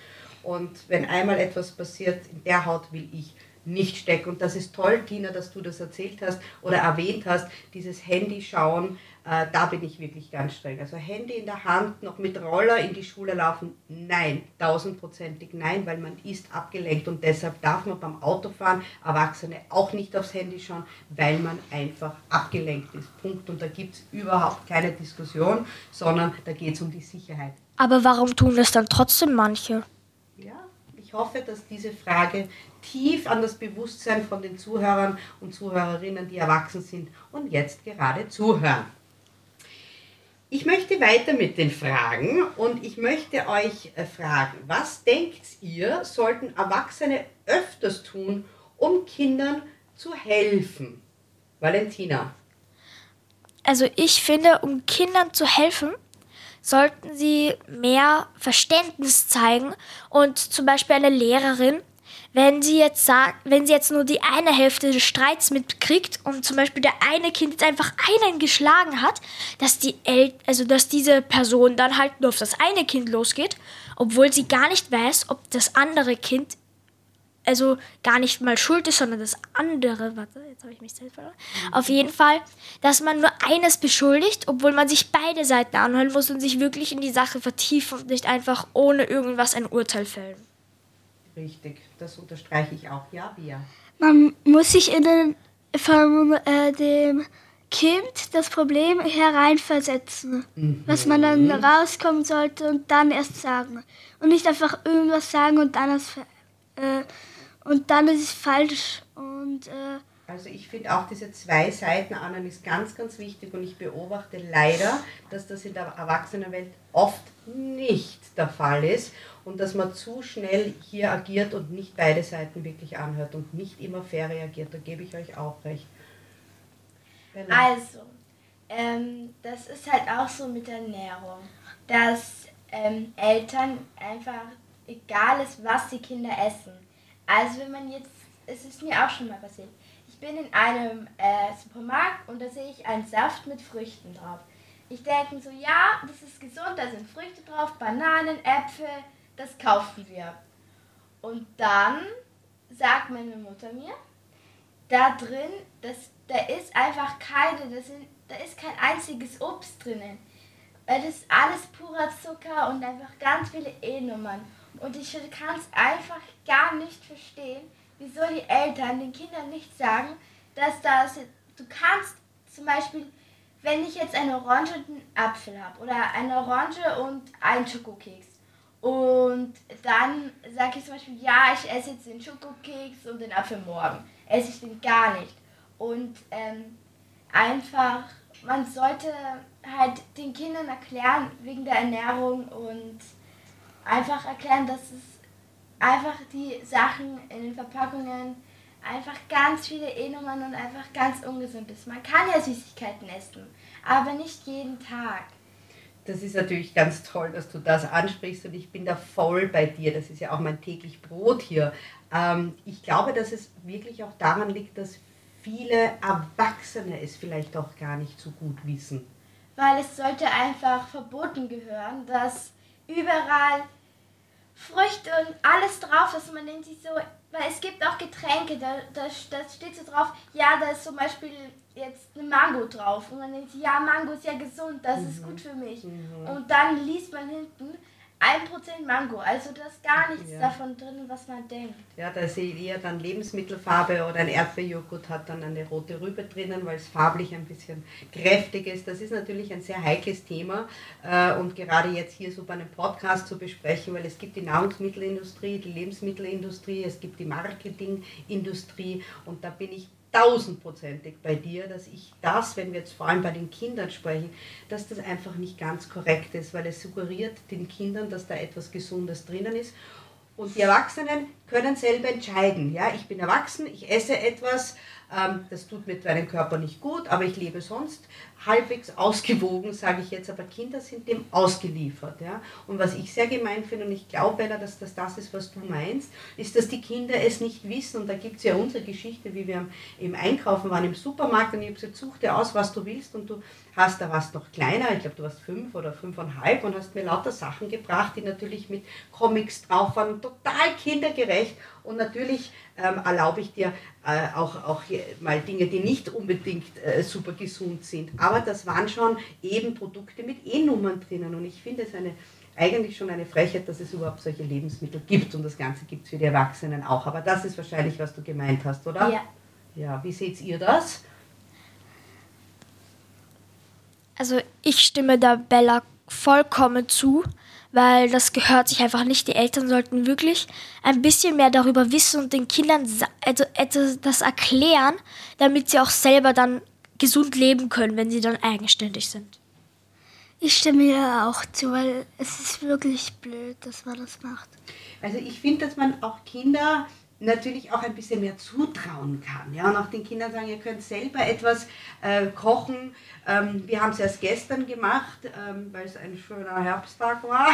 Und wenn einmal etwas passiert, in der Haut will ich nicht stecken. Und das ist toll, Tina, dass du das erzählt hast oder erwähnt hast, dieses Handy schauen, äh, da bin ich wirklich ganz streng. Also Handy in der Hand, noch mit Roller in die Schule laufen, nein, tausendprozentig nein, weil man ist abgelenkt und deshalb darf man beim Autofahren Erwachsene auch nicht aufs Handy schauen, weil man einfach abgelenkt ist. Punkt. Und da gibt es überhaupt keine Diskussion, sondern da geht es um die Sicherheit. Aber warum tun das dann trotzdem manche? Ja, ich hoffe, dass diese Frage tief an das Bewusstsein von den Zuhörern und Zuhörerinnen, die erwachsen sind und jetzt gerade zuhören. Ich möchte weiter mit den Fragen und ich möchte euch äh, fragen, was denkt ihr, sollten Erwachsene öfters tun, um Kindern zu helfen? Valentina. Also ich finde, um Kindern zu helfen, sollten sie mehr Verständnis zeigen und zum Beispiel eine Lehrerin wenn sie jetzt sagt, wenn sie jetzt nur die eine Hälfte des Streits mitkriegt und zum Beispiel der eine Kind jetzt einfach einen geschlagen hat, dass die El also dass diese Person dann halt nur auf das eine Kind losgeht, obwohl sie gar nicht weiß, ob das andere Kind also gar nicht mal schuld ist, sondern das andere, warte, jetzt habe ich mich selbst verloren. Auf jeden Fall, dass man nur eines beschuldigt, obwohl man sich beide Seiten anhören muss und sich wirklich in die Sache vertiefen und nicht einfach ohne irgendwas ein Urteil fällen. Richtig, das unterstreiche ich auch. Ja, Bia. Man muss sich in den, von äh, dem Kind das Problem hereinversetzen, mhm. was man dann rauskommen sollte und dann erst sagen. Und nicht einfach irgendwas sagen und dann ist, äh, und dann ist es falsch. Und, äh, also ich finde auch diese zwei Seiten an ist ganz, ganz wichtig und ich beobachte leider, dass das in der Erwachsenenwelt oft nicht der Fall ist und dass man zu schnell hier agiert und nicht beide Seiten wirklich anhört und nicht immer fair reagiert. Da gebe ich euch auch recht. Bella. Also, ähm, das ist halt auch so mit Ernährung, dass ähm, Eltern einfach egal ist, was die Kinder essen. Also wenn man jetzt, es ist mir auch schon mal passiert, ich bin in einem äh, Supermarkt und da sehe ich einen Saft mit Früchten drauf. Ich denke so, ja, das ist gesund, da sind Früchte drauf, Bananen, Äpfel, das kaufen wir. Und dann sagt meine Mutter mir, da drin, das, da ist einfach keine, das sind, da ist kein einziges Obst drinnen. Weil das ist alles purer Zucker und einfach ganz viele E-Nummern. Und ich kann es einfach gar nicht verstehen, wieso die Eltern den Kindern nicht sagen, dass das, du kannst zum Beispiel, wenn ich jetzt eine Orange und einen Apfel habe oder eine Orange und einen Schokokeks, und dann sage ich zum Beispiel, ja, ich esse jetzt den Schokokeks und den Apfel morgen. Esse ich den gar nicht. Und ähm, einfach, man sollte halt den Kindern erklären, wegen der Ernährung und einfach erklären, dass es einfach die Sachen in den Verpackungen einfach ganz viele E-Nummern und einfach ganz ungesund ist. Man kann ja Süßigkeiten essen, aber nicht jeden Tag das ist natürlich ganz toll, dass du das ansprichst und ich bin da voll bei dir. Das ist ja auch mein täglich Brot hier. Ähm, ich glaube, dass es wirklich auch daran liegt, dass viele Erwachsene es vielleicht auch gar nicht so gut wissen. Weil es sollte einfach verboten gehören, dass überall Früchte und alles drauf ist. Man denkt sich so, weil es gibt auch Getränke, da, da, da steht so drauf, ja, da ist zum Beispiel jetzt eine Mango drauf. Und man denkt, ja, Mango ist ja gesund, das mhm. ist gut für mich. Mhm. Und dann liest man hinten, 1% Mango, also da ist gar nichts ja. davon drin, was man denkt. Ja, da sehe ich eher dann Lebensmittelfarbe oder ein Erdbeerjoghurt hat dann eine rote Rübe drinnen, weil es farblich ein bisschen kräftig ist. Das ist natürlich ein sehr heikles Thema äh, und gerade jetzt hier so bei einem Podcast zu besprechen, weil es gibt die Nahrungsmittelindustrie, die Lebensmittelindustrie, es gibt die Marketingindustrie und da bin ich tausendprozentig bei dir, dass ich das, wenn wir jetzt vor allem bei den Kindern sprechen, dass das einfach nicht ganz korrekt ist, weil es suggeriert den Kindern, dass da etwas Gesundes drinnen ist. Und die Erwachsenen können selber entscheiden. Ja, ich bin erwachsen, ich esse etwas ähm, das tut mir deinem Körper nicht gut, aber ich lebe sonst halbwegs ausgewogen, sage ich jetzt, aber Kinder sind dem ausgeliefert. Ja? Und was ich sehr gemein finde, und ich glaube, Bella, dass das das ist, was du meinst, ist, dass die Kinder es nicht wissen. Und da gibt es ja unsere Geschichte, wie wir im Einkaufen waren im Supermarkt und ich habe gesagt, such dir aus, was du willst. Und du hast, da warst noch kleiner, ich glaube, du warst fünf oder fünfeinhalb und hast mir lauter Sachen gebracht, die natürlich mit Comics drauf waren, total kindergerecht. Und natürlich ähm, erlaube ich dir äh, auch, auch mal Dinge, die nicht unbedingt äh, super gesund sind. Aber das waren schon eben Produkte mit E-Nummern drinnen. Und ich finde es eine, eigentlich schon eine Frechheit, dass es überhaupt solche Lebensmittel gibt. Und das Ganze gibt es für die Erwachsenen auch. Aber das ist wahrscheinlich, was du gemeint hast, oder? Ja. Ja, wie seht ihr das? Also ich stimme da Bella vollkommen zu, weil das gehört sich einfach nicht. Die Eltern sollten wirklich ein bisschen mehr darüber wissen und den Kindern also etwas das erklären, damit sie auch selber dann gesund leben können, wenn sie dann eigenständig sind. Ich stimme ihr auch zu, weil es ist wirklich blöd, dass man das macht. Also ich finde, dass man auch Kinder natürlich auch ein bisschen mehr zutrauen kann. Ja, und auch den Kindern sagen, ihr könnt selber etwas äh, kochen. Ähm, wir haben es erst gestern gemacht, ähm, weil es ein schöner Herbsttag war.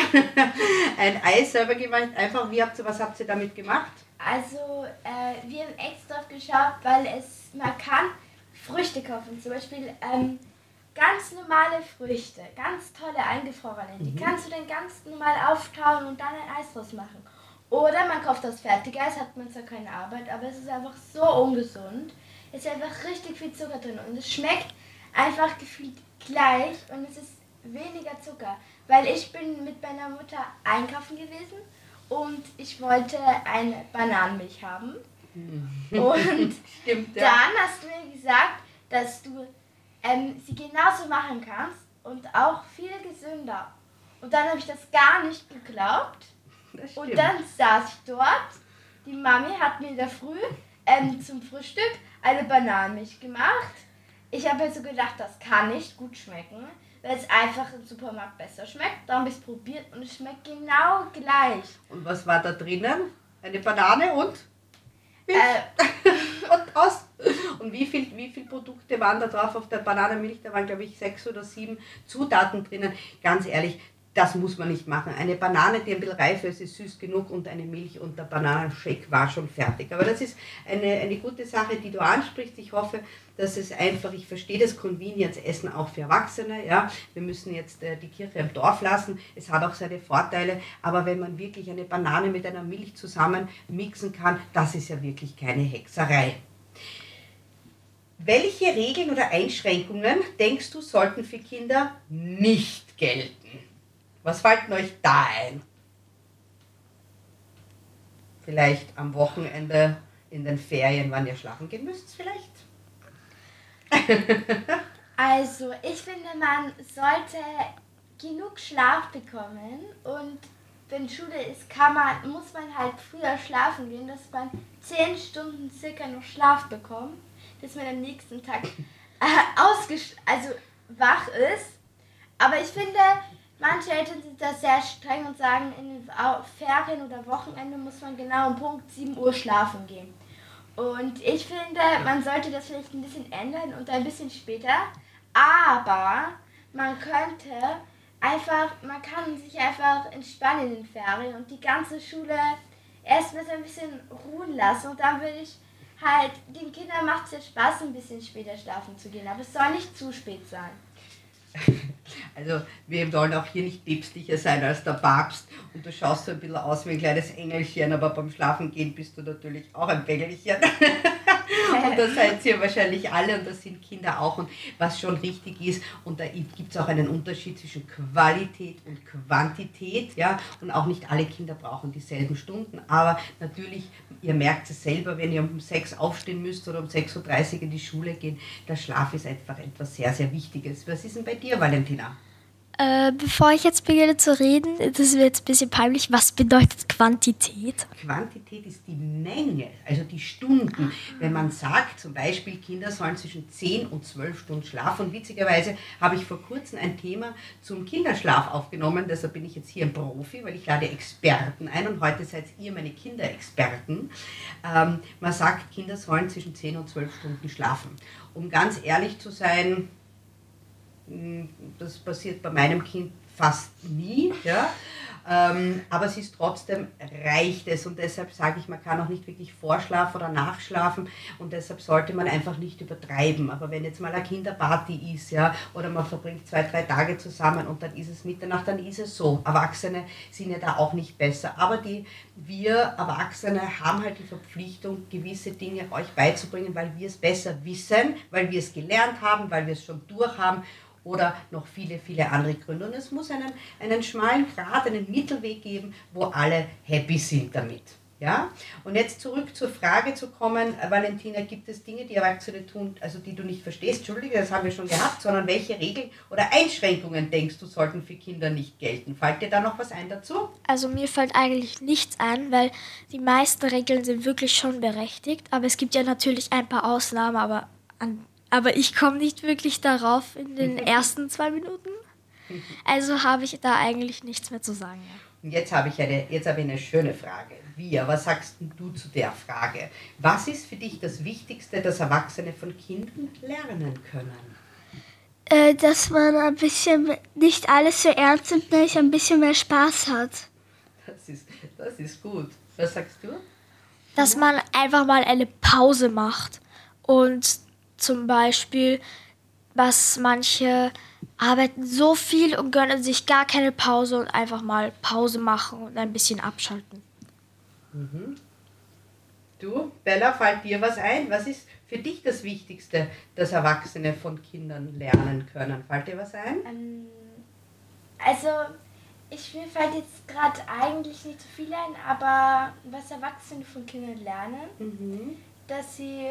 ein Ei selber gemacht. Einfach, wie habt ihr, was habt ihr damit gemacht? Also, äh, wir haben extra drauf geschaut, weil es, man kann Früchte kaufen. Zum Beispiel ähm, ganz normale Früchte, ganz tolle eingefrorene. Die kannst du dann ganz normal auftauen und dann ein Eis draus machen. Oder man kauft das Fertigeis, hat man zwar keine Arbeit, aber es ist einfach so ungesund. Es ist einfach richtig viel Zucker drin und es schmeckt einfach gefühlt gleich und es ist weniger Zucker. Weil ich bin mit meiner Mutter einkaufen gewesen und ich wollte eine Bananenmilch haben. Und Stimmt, ja. dann hast du mir gesagt, dass du ähm, sie genauso machen kannst und auch viel gesünder. Und dann habe ich das gar nicht geglaubt. Und dann saß ich dort. Die Mami hat mir in der Früh ähm, zum Frühstück eine Bananenmilch gemacht. Ich habe mir so gedacht, das kann nicht gut schmecken, weil es einfach im Supermarkt besser schmeckt. Dann habe ich es probiert und es schmeckt genau gleich. Und was war da drinnen? Eine Banane und? Äh, und aus. Und wie viel, wie viel Produkte waren da drauf auf der Bananenmilch? Da waren, glaube ich, sechs oder sieben Zutaten drinnen. Ganz ehrlich, das muss man nicht machen. Eine Banane, die ein bisschen reif ist, ist süß genug und eine Milch und der Bananenshake war schon fertig. Aber das ist eine, eine gute Sache, die du ansprichst. Ich hoffe, dass es einfach, ich verstehe das Convenience-Essen auch für Erwachsene. Ja? Wir müssen jetzt äh, die Kirche im Dorf lassen. Es hat auch seine Vorteile. Aber wenn man wirklich eine Banane mit einer Milch zusammen mixen kann, das ist ja wirklich keine Hexerei. Welche Regeln oder Einschränkungen denkst du sollten für Kinder nicht gelten? Was fällt euch da ein? Vielleicht am Wochenende in den Ferien, wann ihr schlafen gehen müsst, vielleicht? Also, ich finde, man sollte genug Schlaf bekommen und wenn Schule ist, kann man, muss man halt früher schlafen gehen, dass man 10 Stunden circa noch Schlaf bekommt, dass man am nächsten Tag äh, also wach ist. Aber ich finde, manche Eltern sind da sehr streng und sagen, in den Ferien oder Wochenende muss man genau um Punkt 7 Uhr schlafen gehen. Und ich finde, man sollte das vielleicht ein bisschen ändern und ein bisschen später. Aber man könnte einfach, man kann sich einfach entspannen in den Ferien und die ganze Schule erstmal so ein bisschen ruhen lassen. Und dann würde ich halt, den Kindern macht es ja Spaß, ein bisschen später schlafen zu gehen. Aber es soll nicht zu spät sein. Also wir wollen auch hier nicht päpstlicher sein als der Papst und du schaust so ein bisschen aus wie ein kleines Engelchen, aber beim Schlafen gehen bist du natürlich auch ein Engelchen. und das seid ihr wahrscheinlich alle und das sind Kinder auch. Und was schon richtig ist, und da gibt es auch einen Unterschied zwischen Qualität und Quantität, ja, und auch nicht alle Kinder brauchen dieselben Stunden, aber natürlich, ihr merkt es selber, wenn ihr um 6 aufstehen müsst oder um 6.30 Uhr in die Schule gehen, der Schlaf ist einfach etwas sehr, sehr Wichtiges. Was ist denn bei dir, Valentina? Äh, bevor ich jetzt beginne zu reden, das wird jetzt ein bisschen peinlich. Was bedeutet Quantität? Quantität ist die Menge, also die Stunden. Wenn man sagt, zum Beispiel, Kinder sollen zwischen 10 und 12 Stunden schlafen. Und witzigerweise habe ich vor kurzem ein Thema zum Kinderschlaf aufgenommen. Deshalb bin ich jetzt hier ein Profi, weil ich lade Experten ein und heute seid ihr meine Kinderexperten. Ähm, man sagt, Kinder sollen zwischen 10 und 12 Stunden schlafen. Um ganz ehrlich zu sein, das passiert bei meinem Kind fast nie. Ja? Ähm, aber es ist trotzdem, reicht es und deshalb sage ich, man kann auch nicht wirklich vorschlafen oder nachschlafen und deshalb sollte man einfach nicht übertreiben. Aber wenn jetzt mal eine Kinderparty ist, ja, oder man verbringt zwei, drei Tage zusammen und dann ist es Mitternacht, dann ist es so. Erwachsene sind ja da auch nicht besser. Aber die, wir Erwachsene haben halt die Verpflichtung, gewisse Dinge euch beizubringen, weil wir es besser wissen, weil wir es gelernt haben, weil wir es schon durchhaben oder noch viele, viele andere Gründe. Und es muss einen, einen schmalen Grat, einen Mittelweg geben, wo alle happy sind damit. Ja? Und jetzt zurück zur Frage zu kommen, Valentina, gibt es Dinge, die Erwachsene tun, also die du nicht verstehst? Entschuldige, das haben wir schon gehabt, sondern welche Regeln oder Einschränkungen denkst du, sollten für Kinder nicht gelten? Fällt dir da noch was ein dazu? Also mir fällt eigentlich nichts ein, weil die meisten Regeln sind wirklich schon berechtigt, aber es gibt ja natürlich ein paar Ausnahmen, aber an aber ich komme nicht wirklich darauf in den ersten zwei Minuten. Also habe ich da eigentlich nichts mehr zu sagen. Und jetzt habe ich eine, jetzt habe ich eine schöne Frage. Wir, was sagst du zu der Frage? Was ist für dich das Wichtigste, das Erwachsene von Kindern lernen können? Äh, dass man ein bisschen nicht alles so ernst nimmt, nämlich ein bisschen mehr Spaß hat. Das ist, das ist gut. Was sagst du? Dass man einfach mal eine Pause macht und zum Beispiel, was manche arbeiten so viel und gönnen sich gar keine Pause und einfach mal Pause machen und ein bisschen abschalten. Mhm. Du, Bella, fällt dir was ein? Was ist für dich das Wichtigste, das Erwachsene von Kindern lernen können? Fällt dir was ein? Ähm, also, ich, mir fällt jetzt gerade eigentlich nicht so viel ein, aber was Erwachsene von Kindern lernen, mhm. dass sie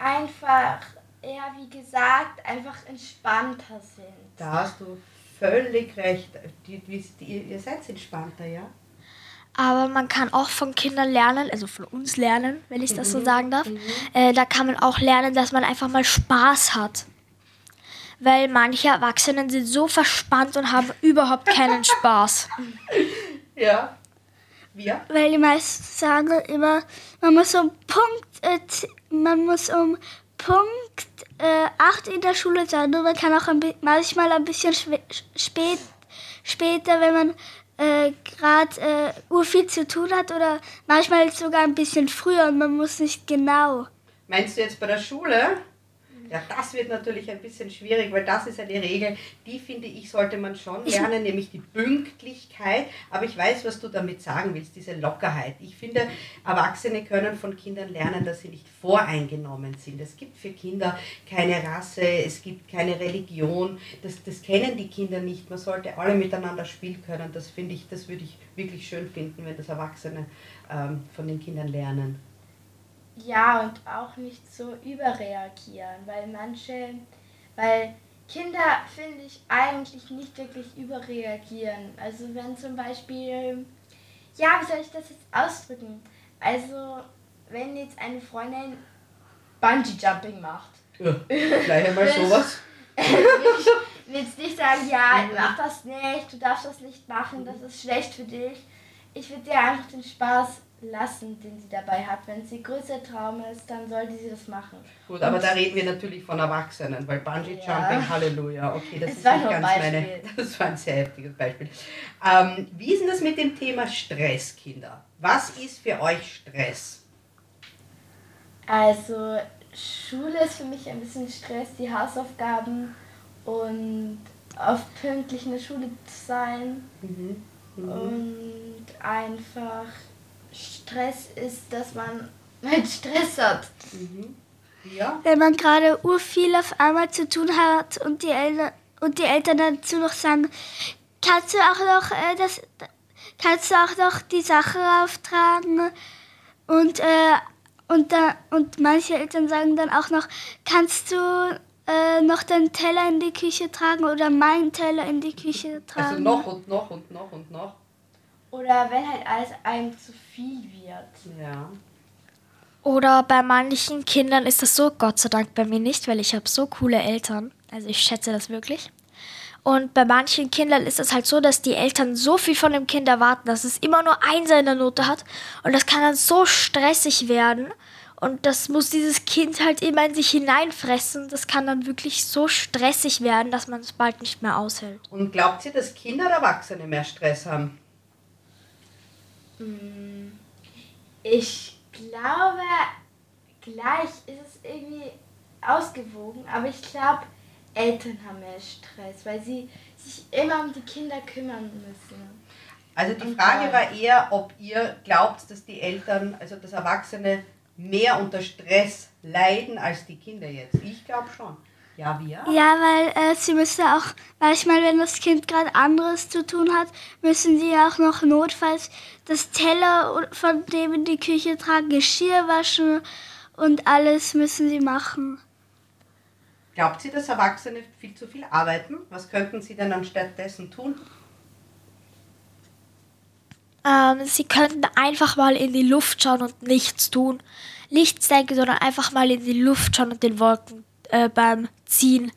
einfach, ja, wie gesagt, einfach entspannter sind. Da hast du völlig recht. Die, die, ihr seid entspannter, ja? Aber man kann auch von Kindern lernen, also von uns lernen, wenn ich das mhm. so sagen darf. Mhm. Äh, da kann man auch lernen, dass man einfach mal Spaß hat. Weil manche Erwachsenen sind so verspannt und haben überhaupt keinen Spaß. Ja. Wir? Weil die meisten sagen immer, man muss um Punkt, äh, man muss um Punkt äh, 8 in der Schule sein. Und man kann auch ein manchmal ein bisschen spät, später, wenn man äh, gerade äh, ur viel zu tun hat oder manchmal sogar ein bisschen früher und man muss nicht genau. Meinst du jetzt bei der Schule? Ja, das wird natürlich ein bisschen schwierig, weil das ist eine Regel, die finde ich, sollte man schon lernen, nämlich die Pünktlichkeit. Aber ich weiß, was du damit sagen willst, diese Lockerheit. Ich finde, Erwachsene können von Kindern lernen, dass sie nicht voreingenommen sind. Es gibt für Kinder keine Rasse, es gibt keine Religion. Das, das kennen die Kinder nicht. Man sollte alle miteinander spielen können. Das finde ich, das würde ich wirklich schön finden, wenn das Erwachsene ähm, von den Kindern lernen. Ja, und auch nicht so überreagieren, weil manche, weil Kinder, finde ich, eigentlich nicht wirklich überreagieren. Also wenn zum Beispiel, ja, wie soll ich das jetzt ausdrücken? Also wenn jetzt eine Freundin Bungee-Jumping macht. Ja, gleich einmal sowas. ich will jetzt nicht sagen, ja, mach das nicht, du darfst das nicht machen, das ist schlecht für dich. Ich würde dir einfach den Spaß lassen, den sie dabei hat. Wenn sie größer Traum ist, dann sollte sie das machen. Gut, aber da reden wir natürlich von Erwachsenen, weil Bungee Jumping, ja. Halleluja, okay, das es ist nicht ganz Beispiel. meine, das war ein sehr heftiges Beispiel. Ähm, wie ist denn das mit dem Thema Stress, Kinder? Was ist für euch Stress? Also Schule ist für mich ein bisschen Stress, die Hausaufgaben und oft pünktlich in der Schule zu sein mhm. Mhm. und einfach Stress ist, dass man halt Stress hat. Mhm. Ja. Wenn man gerade urviel auf einmal zu tun hat und die Eltern, und die Eltern dazu noch sagen, kannst du auch noch äh, das, kannst du auch noch die Sache auftragen und äh, und da, und manche Eltern sagen dann auch noch, kannst du äh, noch den Teller in die Küche tragen oder meinen Teller in die Küche tragen. Also noch und noch und noch und noch. Oder wenn halt alles einem zu viel wird. Ja. Oder bei manchen Kindern ist das so, Gott sei Dank bei mir nicht, weil ich habe so coole Eltern. Also ich schätze das wirklich. Und bei manchen Kindern ist es halt so, dass die Eltern so viel von dem Kind erwarten, dass es immer nur Einser in der Note hat. Und das kann dann so stressig werden. Und das muss dieses Kind halt immer in sich hineinfressen. Das kann dann wirklich so stressig werden, dass man es bald nicht mehr aushält. Und glaubt ihr, dass Kinder oder Erwachsene mehr Stress haben? Ich glaube, gleich ist es irgendwie ausgewogen, aber ich glaube, Eltern haben mehr Stress, weil sie sich immer um die Kinder kümmern müssen. Also die Frage war eher, ob ihr glaubt, dass die Eltern, also dass Erwachsene mehr unter Stress leiden als die Kinder jetzt. Ich glaube schon. Ja, wir? Ja, weil äh, sie müssen auch, manchmal, wenn das Kind gerade anderes zu tun hat, müssen sie auch noch notfalls das Teller von dem in die Küche tragen, Geschirr waschen und alles müssen sie machen. Glaubt sie, dass Erwachsene viel zu viel arbeiten? Was könnten sie denn anstatt dessen tun? Ähm, sie könnten einfach mal in die Luft schauen und nichts tun. Nichts denken, sondern einfach mal in die Luft schauen und den Wolken äh, beim Ziehen.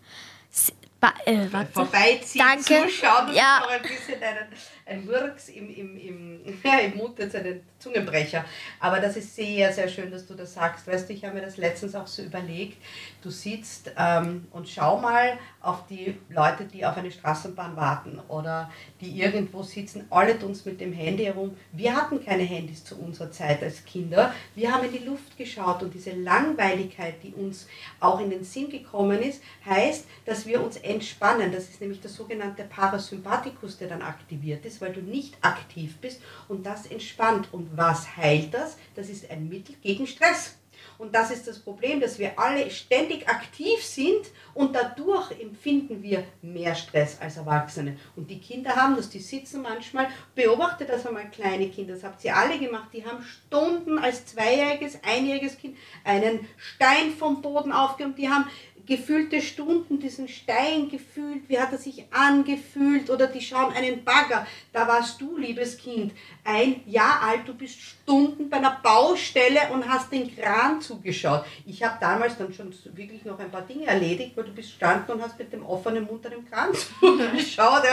Äh. Vorbeiziehen, Danke. zuschauen Ja. noch ein bisschen einen, ein Wurks im, im, im, ja, im Mund, jetzt einen Zungenbrecher. Aber das ist sehr, sehr schön, dass du das sagst. Weißt du, ich habe mir das letztens auch so überlegt. Du sitzt ähm, und schau mal auf die Leute, die auf eine Straßenbahn warten oder die irgendwo sitzen. Alle tun es mit dem Handy herum. Wir hatten keine Handys zu unserer Zeit als Kinder. Wir haben in die Luft geschaut und diese Langweiligkeit, die uns auch in den Sinn gekommen ist, heißt, dass wir uns entspannen. Das ist nämlich der sogenannte Parasympathikus, der dann aktiviert ist, weil du nicht aktiv bist und das entspannt. Und was heilt das? Das ist ein Mittel gegen Stress. Und das ist das Problem, dass wir alle ständig aktiv sind und dadurch empfinden wir mehr Stress als Erwachsene. Und die Kinder haben das, die sitzen manchmal, beobachte das einmal kleine Kinder, das habt ihr alle gemacht, die haben Stunden als zweijähriges, einjähriges Kind einen Stein vom Boden aufgehoben, die haben gefühlte Stunden diesen Stein gefühlt, wie hat er sich angefühlt oder die schauen einen Bagger. Da warst du, liebes Kind, ein Jahr alt, du bist Stunden bei einer Baustelle und hast den Kran zugeschaut. Ich habe damals dann schon wirklich noch ein paar Dinge erledigt, weil du bist standen und hast mit dem offenen Mund an dem Kran zugeschaut.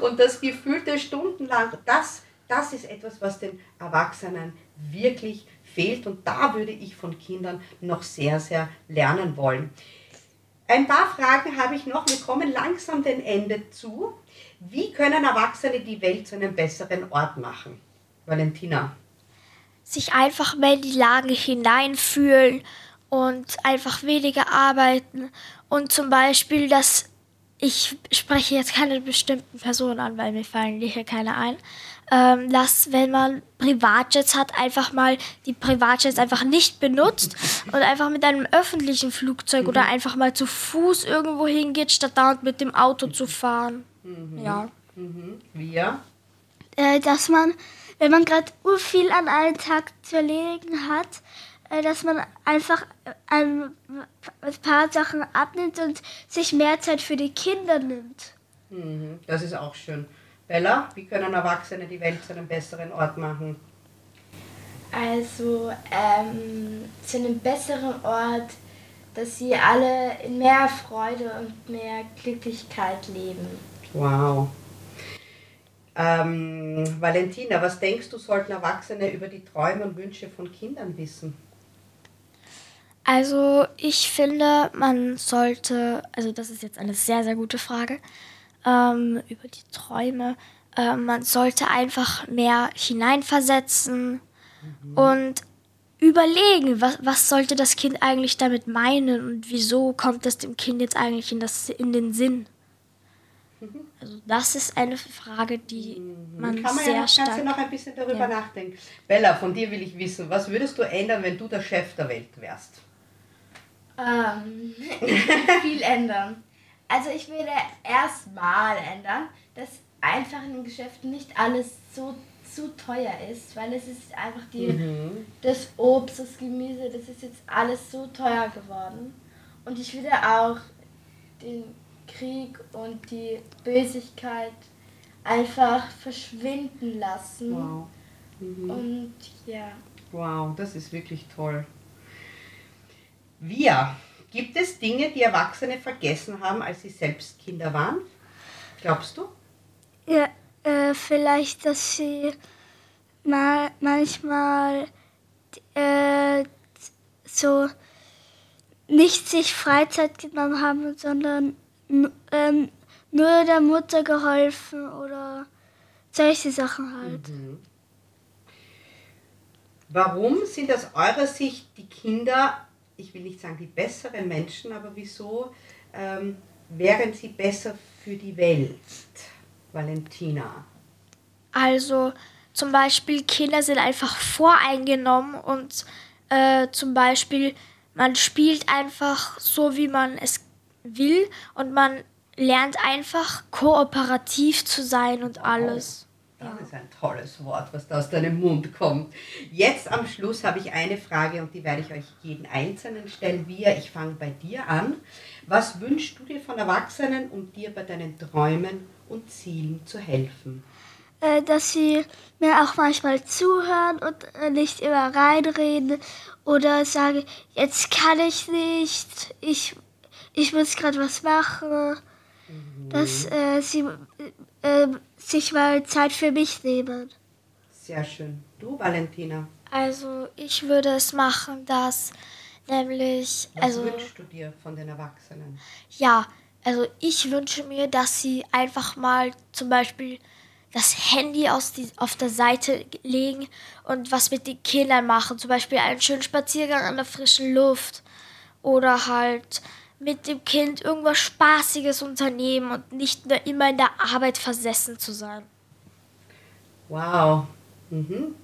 Und das gefühlte stundenlang, das, das ist etwas, was den Erwachsenen wirklich fehlt und da würde ich von Kindern noch sehr, sehr lernen wollen. Ein paar Fragen habe ich noch. Wir kommen langsam dem Ende zu. Wie können Erwachsene die Welt zu einem besseren Ort machen? Valentina. sich einfach mehr in die Lage hineinfühlen und einfach weniger arbeiten. Und zum Beispiel, dass ich spreche jetzt keine bestimmten Personen an, weil mir fallen hier keine ein. Ähm, dass, wenn man Privatjets hat, einfach mal die Privatjets einfach nicht benutzt und einfach mit einem öffentlichen Flugzeug oder einfach mal zu Fuß irgendwo hingeht, statt dauernd mit dem Auto zu fahren. Ja. Wir. Äh, dass man, wenn man gerade viel an einem Tag zu erledigen hat, äh, dass man einfach äh, ein, ein paar Sachen abnimmt und sich mehr Zeit für die Kinder nimmt. Mhm, Das ist auch schön. Bella, wie können Erwachsene die Welt zu einem besseren Ort machen? Also ähm, zu einem besseren Ort, dass sie alle in mehr Freude und mehr Glücklichkeit leben. Wow. Ähm, Valentina, was denkst du, sollten Erwachsene über die Träume und Wünsche von Kindern wissen? Also ich finde, man sollte, also das ist jetzt eine sehr, sehr gute Frage, ähm, über die Träume. Ähm, man sollte einfach mehr hineinversetzen und überlegen, was, was sollte das Kind eigentlich damit meinen und wieso kommt das dem Kind jetzt eigentlich in, das, in den Sinn. Also das ist eine Frage, die man Kann man sehr ja noch, kannst stark... du noch ein bisschen darüber Ja. nachdenken. Bella, von dir will ich wissen, was würdest du ändern, wenn du der Chef der Welt wärst? Ähm, viel ändern. Also ich würde erstmal ändern, dass einfach in den Geschäften nicht alles so zu teuer ist, weil es ist einfach die, das Obst, das Gemüse, das ist jetzt alles so teuer geworden. Und ich würde auch den Krieg und die Bösigkeit einfach verschwinden lassen. Wow. Mhm. Und ja. Wow, das ist wirklich toll. Wir, gibt es Dinge, die Erwachsene vergessen haben, als sie selbst Kinder waren? Glaubst du? Ja, äh, vielleicht, dass sie mal manchmal äh, so nicht sich Freizeit genommen haben, sondern ähm, nur der Mutter geholfen oder solche Sachen halt. Mhm. Warum sind aus eurer Sicht die Kinder, ich will nicht sagen die besseren Menschen, aber wieso ähm, wären sie besser für die Welt? Valentina. Also zum Beispiel Kinder sind einfach voreingenommen und äh, zum Beispiel man spielt einfach so, wie man es will und man lernt einfach kooperativ zu sein und alles. Das ist ein tolles Wort, was da aus deinem Mund kommt. Jetzt am Schluss habe ich eine Frage und die werde ich euch jeden Einzelnen stellen. Wir, ich fange bei dir an. Was wünschst du dir von Erwachsenen, um dir bei deinen Träumen und Zielen zu helfen? Äh, dass sie mir auch manchmal zuhören und äh, nicht immer reinreden oder sagen, jetzt kann ich nicht, ich, ich muss gerade was machen. Mhm. Dass äh, sie äh, sich mal Zeit für mich nehmen. Sehr schön. Du, Valentina? Also ich würde es machen, dass nämlich... Was also, wünschst du dir von den Erwachsenen? Ja, also ich wünsche mir, dass sie einfach mal zum Beispiel das Handy aus die, auf der Seite legen und was mit den Kindern machen. Zum Beispiel einen schönen Spaziergang an der frischen Luft. Oder halt mit dem Kind irgendwas Spaßiges unternehmen und nicht nur immer in der Arbeit versessen zu sein. Wow. Mhm.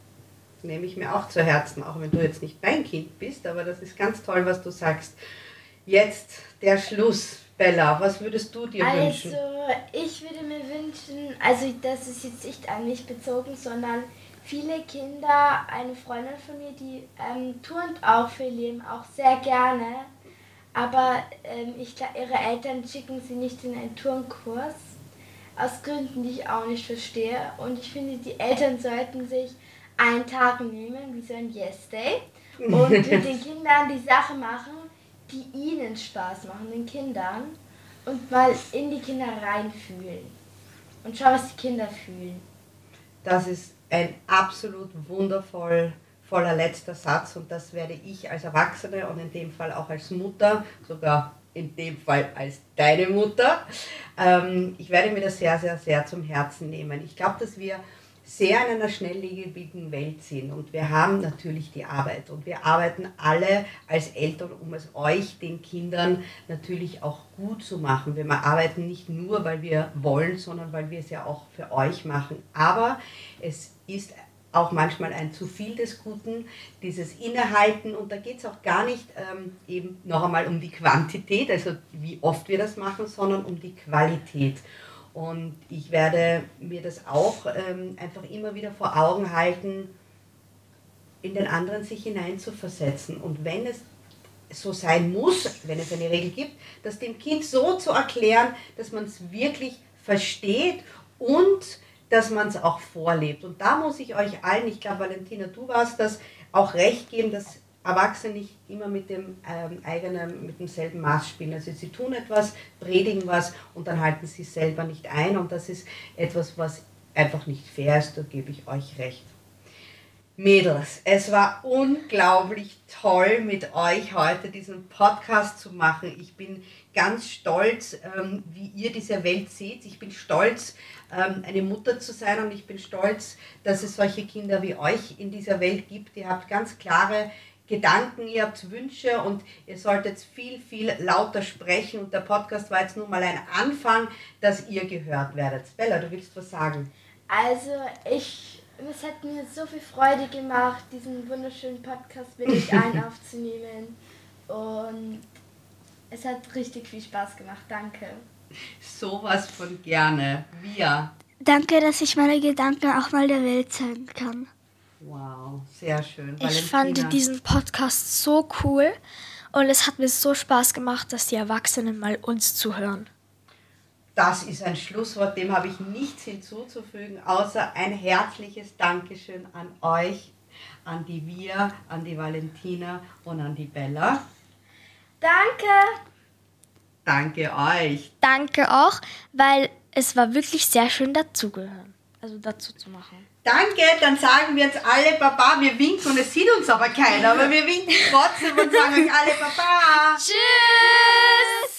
Nehme ich mir auch zu Herzen, auch wenn du jetzt nicht mein Kind bist, aber das ist ganz toll, was du sagst. Jetzt der Schluss. Bella, was würdest du dir also, wünschen? Also, ich würde mir wünschen, also das ist jetzt nicht an mich bezogen, sondern viele Kinder, eine Freundin von mir, die ähm, turnt auch für ihr Leben auch sehr gerne aber ähm, ich, ihre Eltern schicken sie nicht in einen Turnkurs, aus Gründen, die ich auch nicht verstehe. Und ich finde, die Eltern sollten sich einen Tag nehmen, wie so ein Yes Day, und mit den Kindern die Sache machen, die ihnen Spaß machen, den Kindern, und mal in die Kinder reinfühlen. Und schau, was die Kinder fühlen. Das ist ein absolut wundervoll voller letzter Satz und das werde ich als Erwachsene und in dem Fall auch als Mutter, sogar in dem Fall als deine Mutter, ähm, ich werde mir das sehr, sehr, sehr zum Herzen nehmen. Ich glaube, dass wir sehr in einer schnelllebigen Welt sind und wir haben natürlich die Arbeit und wir arbeiten alle als Eltern, um es euch, den Kindern, natürlich auch gut zu machen. Wir arbeiten nicht nur, weil wir wollen, sondern weil wir es ja auch für euch machen. Aber es ist auch manchmal ein zu viel des Guten, dieses Innehalten und da geht es auch gar nicht ähm, eben noch einmal um die Quantität, also wie oft wir das machen, sondern um die Qualität. Und ich werde mir das auch ähm, einfach immer wieder vor Augen halten, in den anderen sich hineinzuversetzen. Und wenn es so sein muss, wenn es eine Regel gibt, das dem Kind so zu erklären, dass man es wirklich versteht und dass man es auch vorlebt. Und da muss ich euch allen, ich glaube Valentina, du warst das, auch recht geben, dass Erwachsene nicht immer mit dem ähm, eigenen, mit demselben Maß spielen. Also sie tun etwas, predigen was und dann halten sie es selber nicht ein. Und das ist etwas, was einfach nicht fair ist, da gebe ich euch recht. Mädels, es war unglaublich toll mit euch heute diesen Podcast zu machen. Ich bin ganz stolz, ähm, wie ihr diese Welt seht. Ich bin stolz, ähm, eine Mutter zu sein und ich bin stolz, dass es solche Kinder wie euch in dieser Welt gibt. Ihr habt ganz klare Gedanken, ihr habt Wünsche und ihr solltet viel, viel lauter sprechen. Und der Podcast war jetzt nur mal ein Anfang, dass ihr gehört werdet. Bella, du willst was sagen? Also, ich es hat mir so viel Freude gemacht, diesen wunderschönen Podcast mit euch allen aufzunehmen. Und es hat richtig viel Spaß gemacht. Danke. Sowas von gerne. Wir. Danke, dass ich meine Gedanken auch mal der Welt zeigen kann. Wow, sehr schön. Valentina. Ich fand diesen Podcast so cool Und es hat mir so Spaß gemacht, dass die Erwachsenen mal uns zuhören. Das ist ein Schlusswort, dem habe ich nichts hinzuzufügen, außer ein herzliches Dankeschön an euch, an die Wir, an die Valentina und an die Bella. Danke. Danke euch. Danke auch, weil es war wirklich sehr schön dazugehören. Also dazu zu machen. Danke, dann sagen wir jetzt alle Baba. Wir winken und es sieht uns aber keiner, aber wir winken trotzdem und sagen euch alle Baba. Tschüss!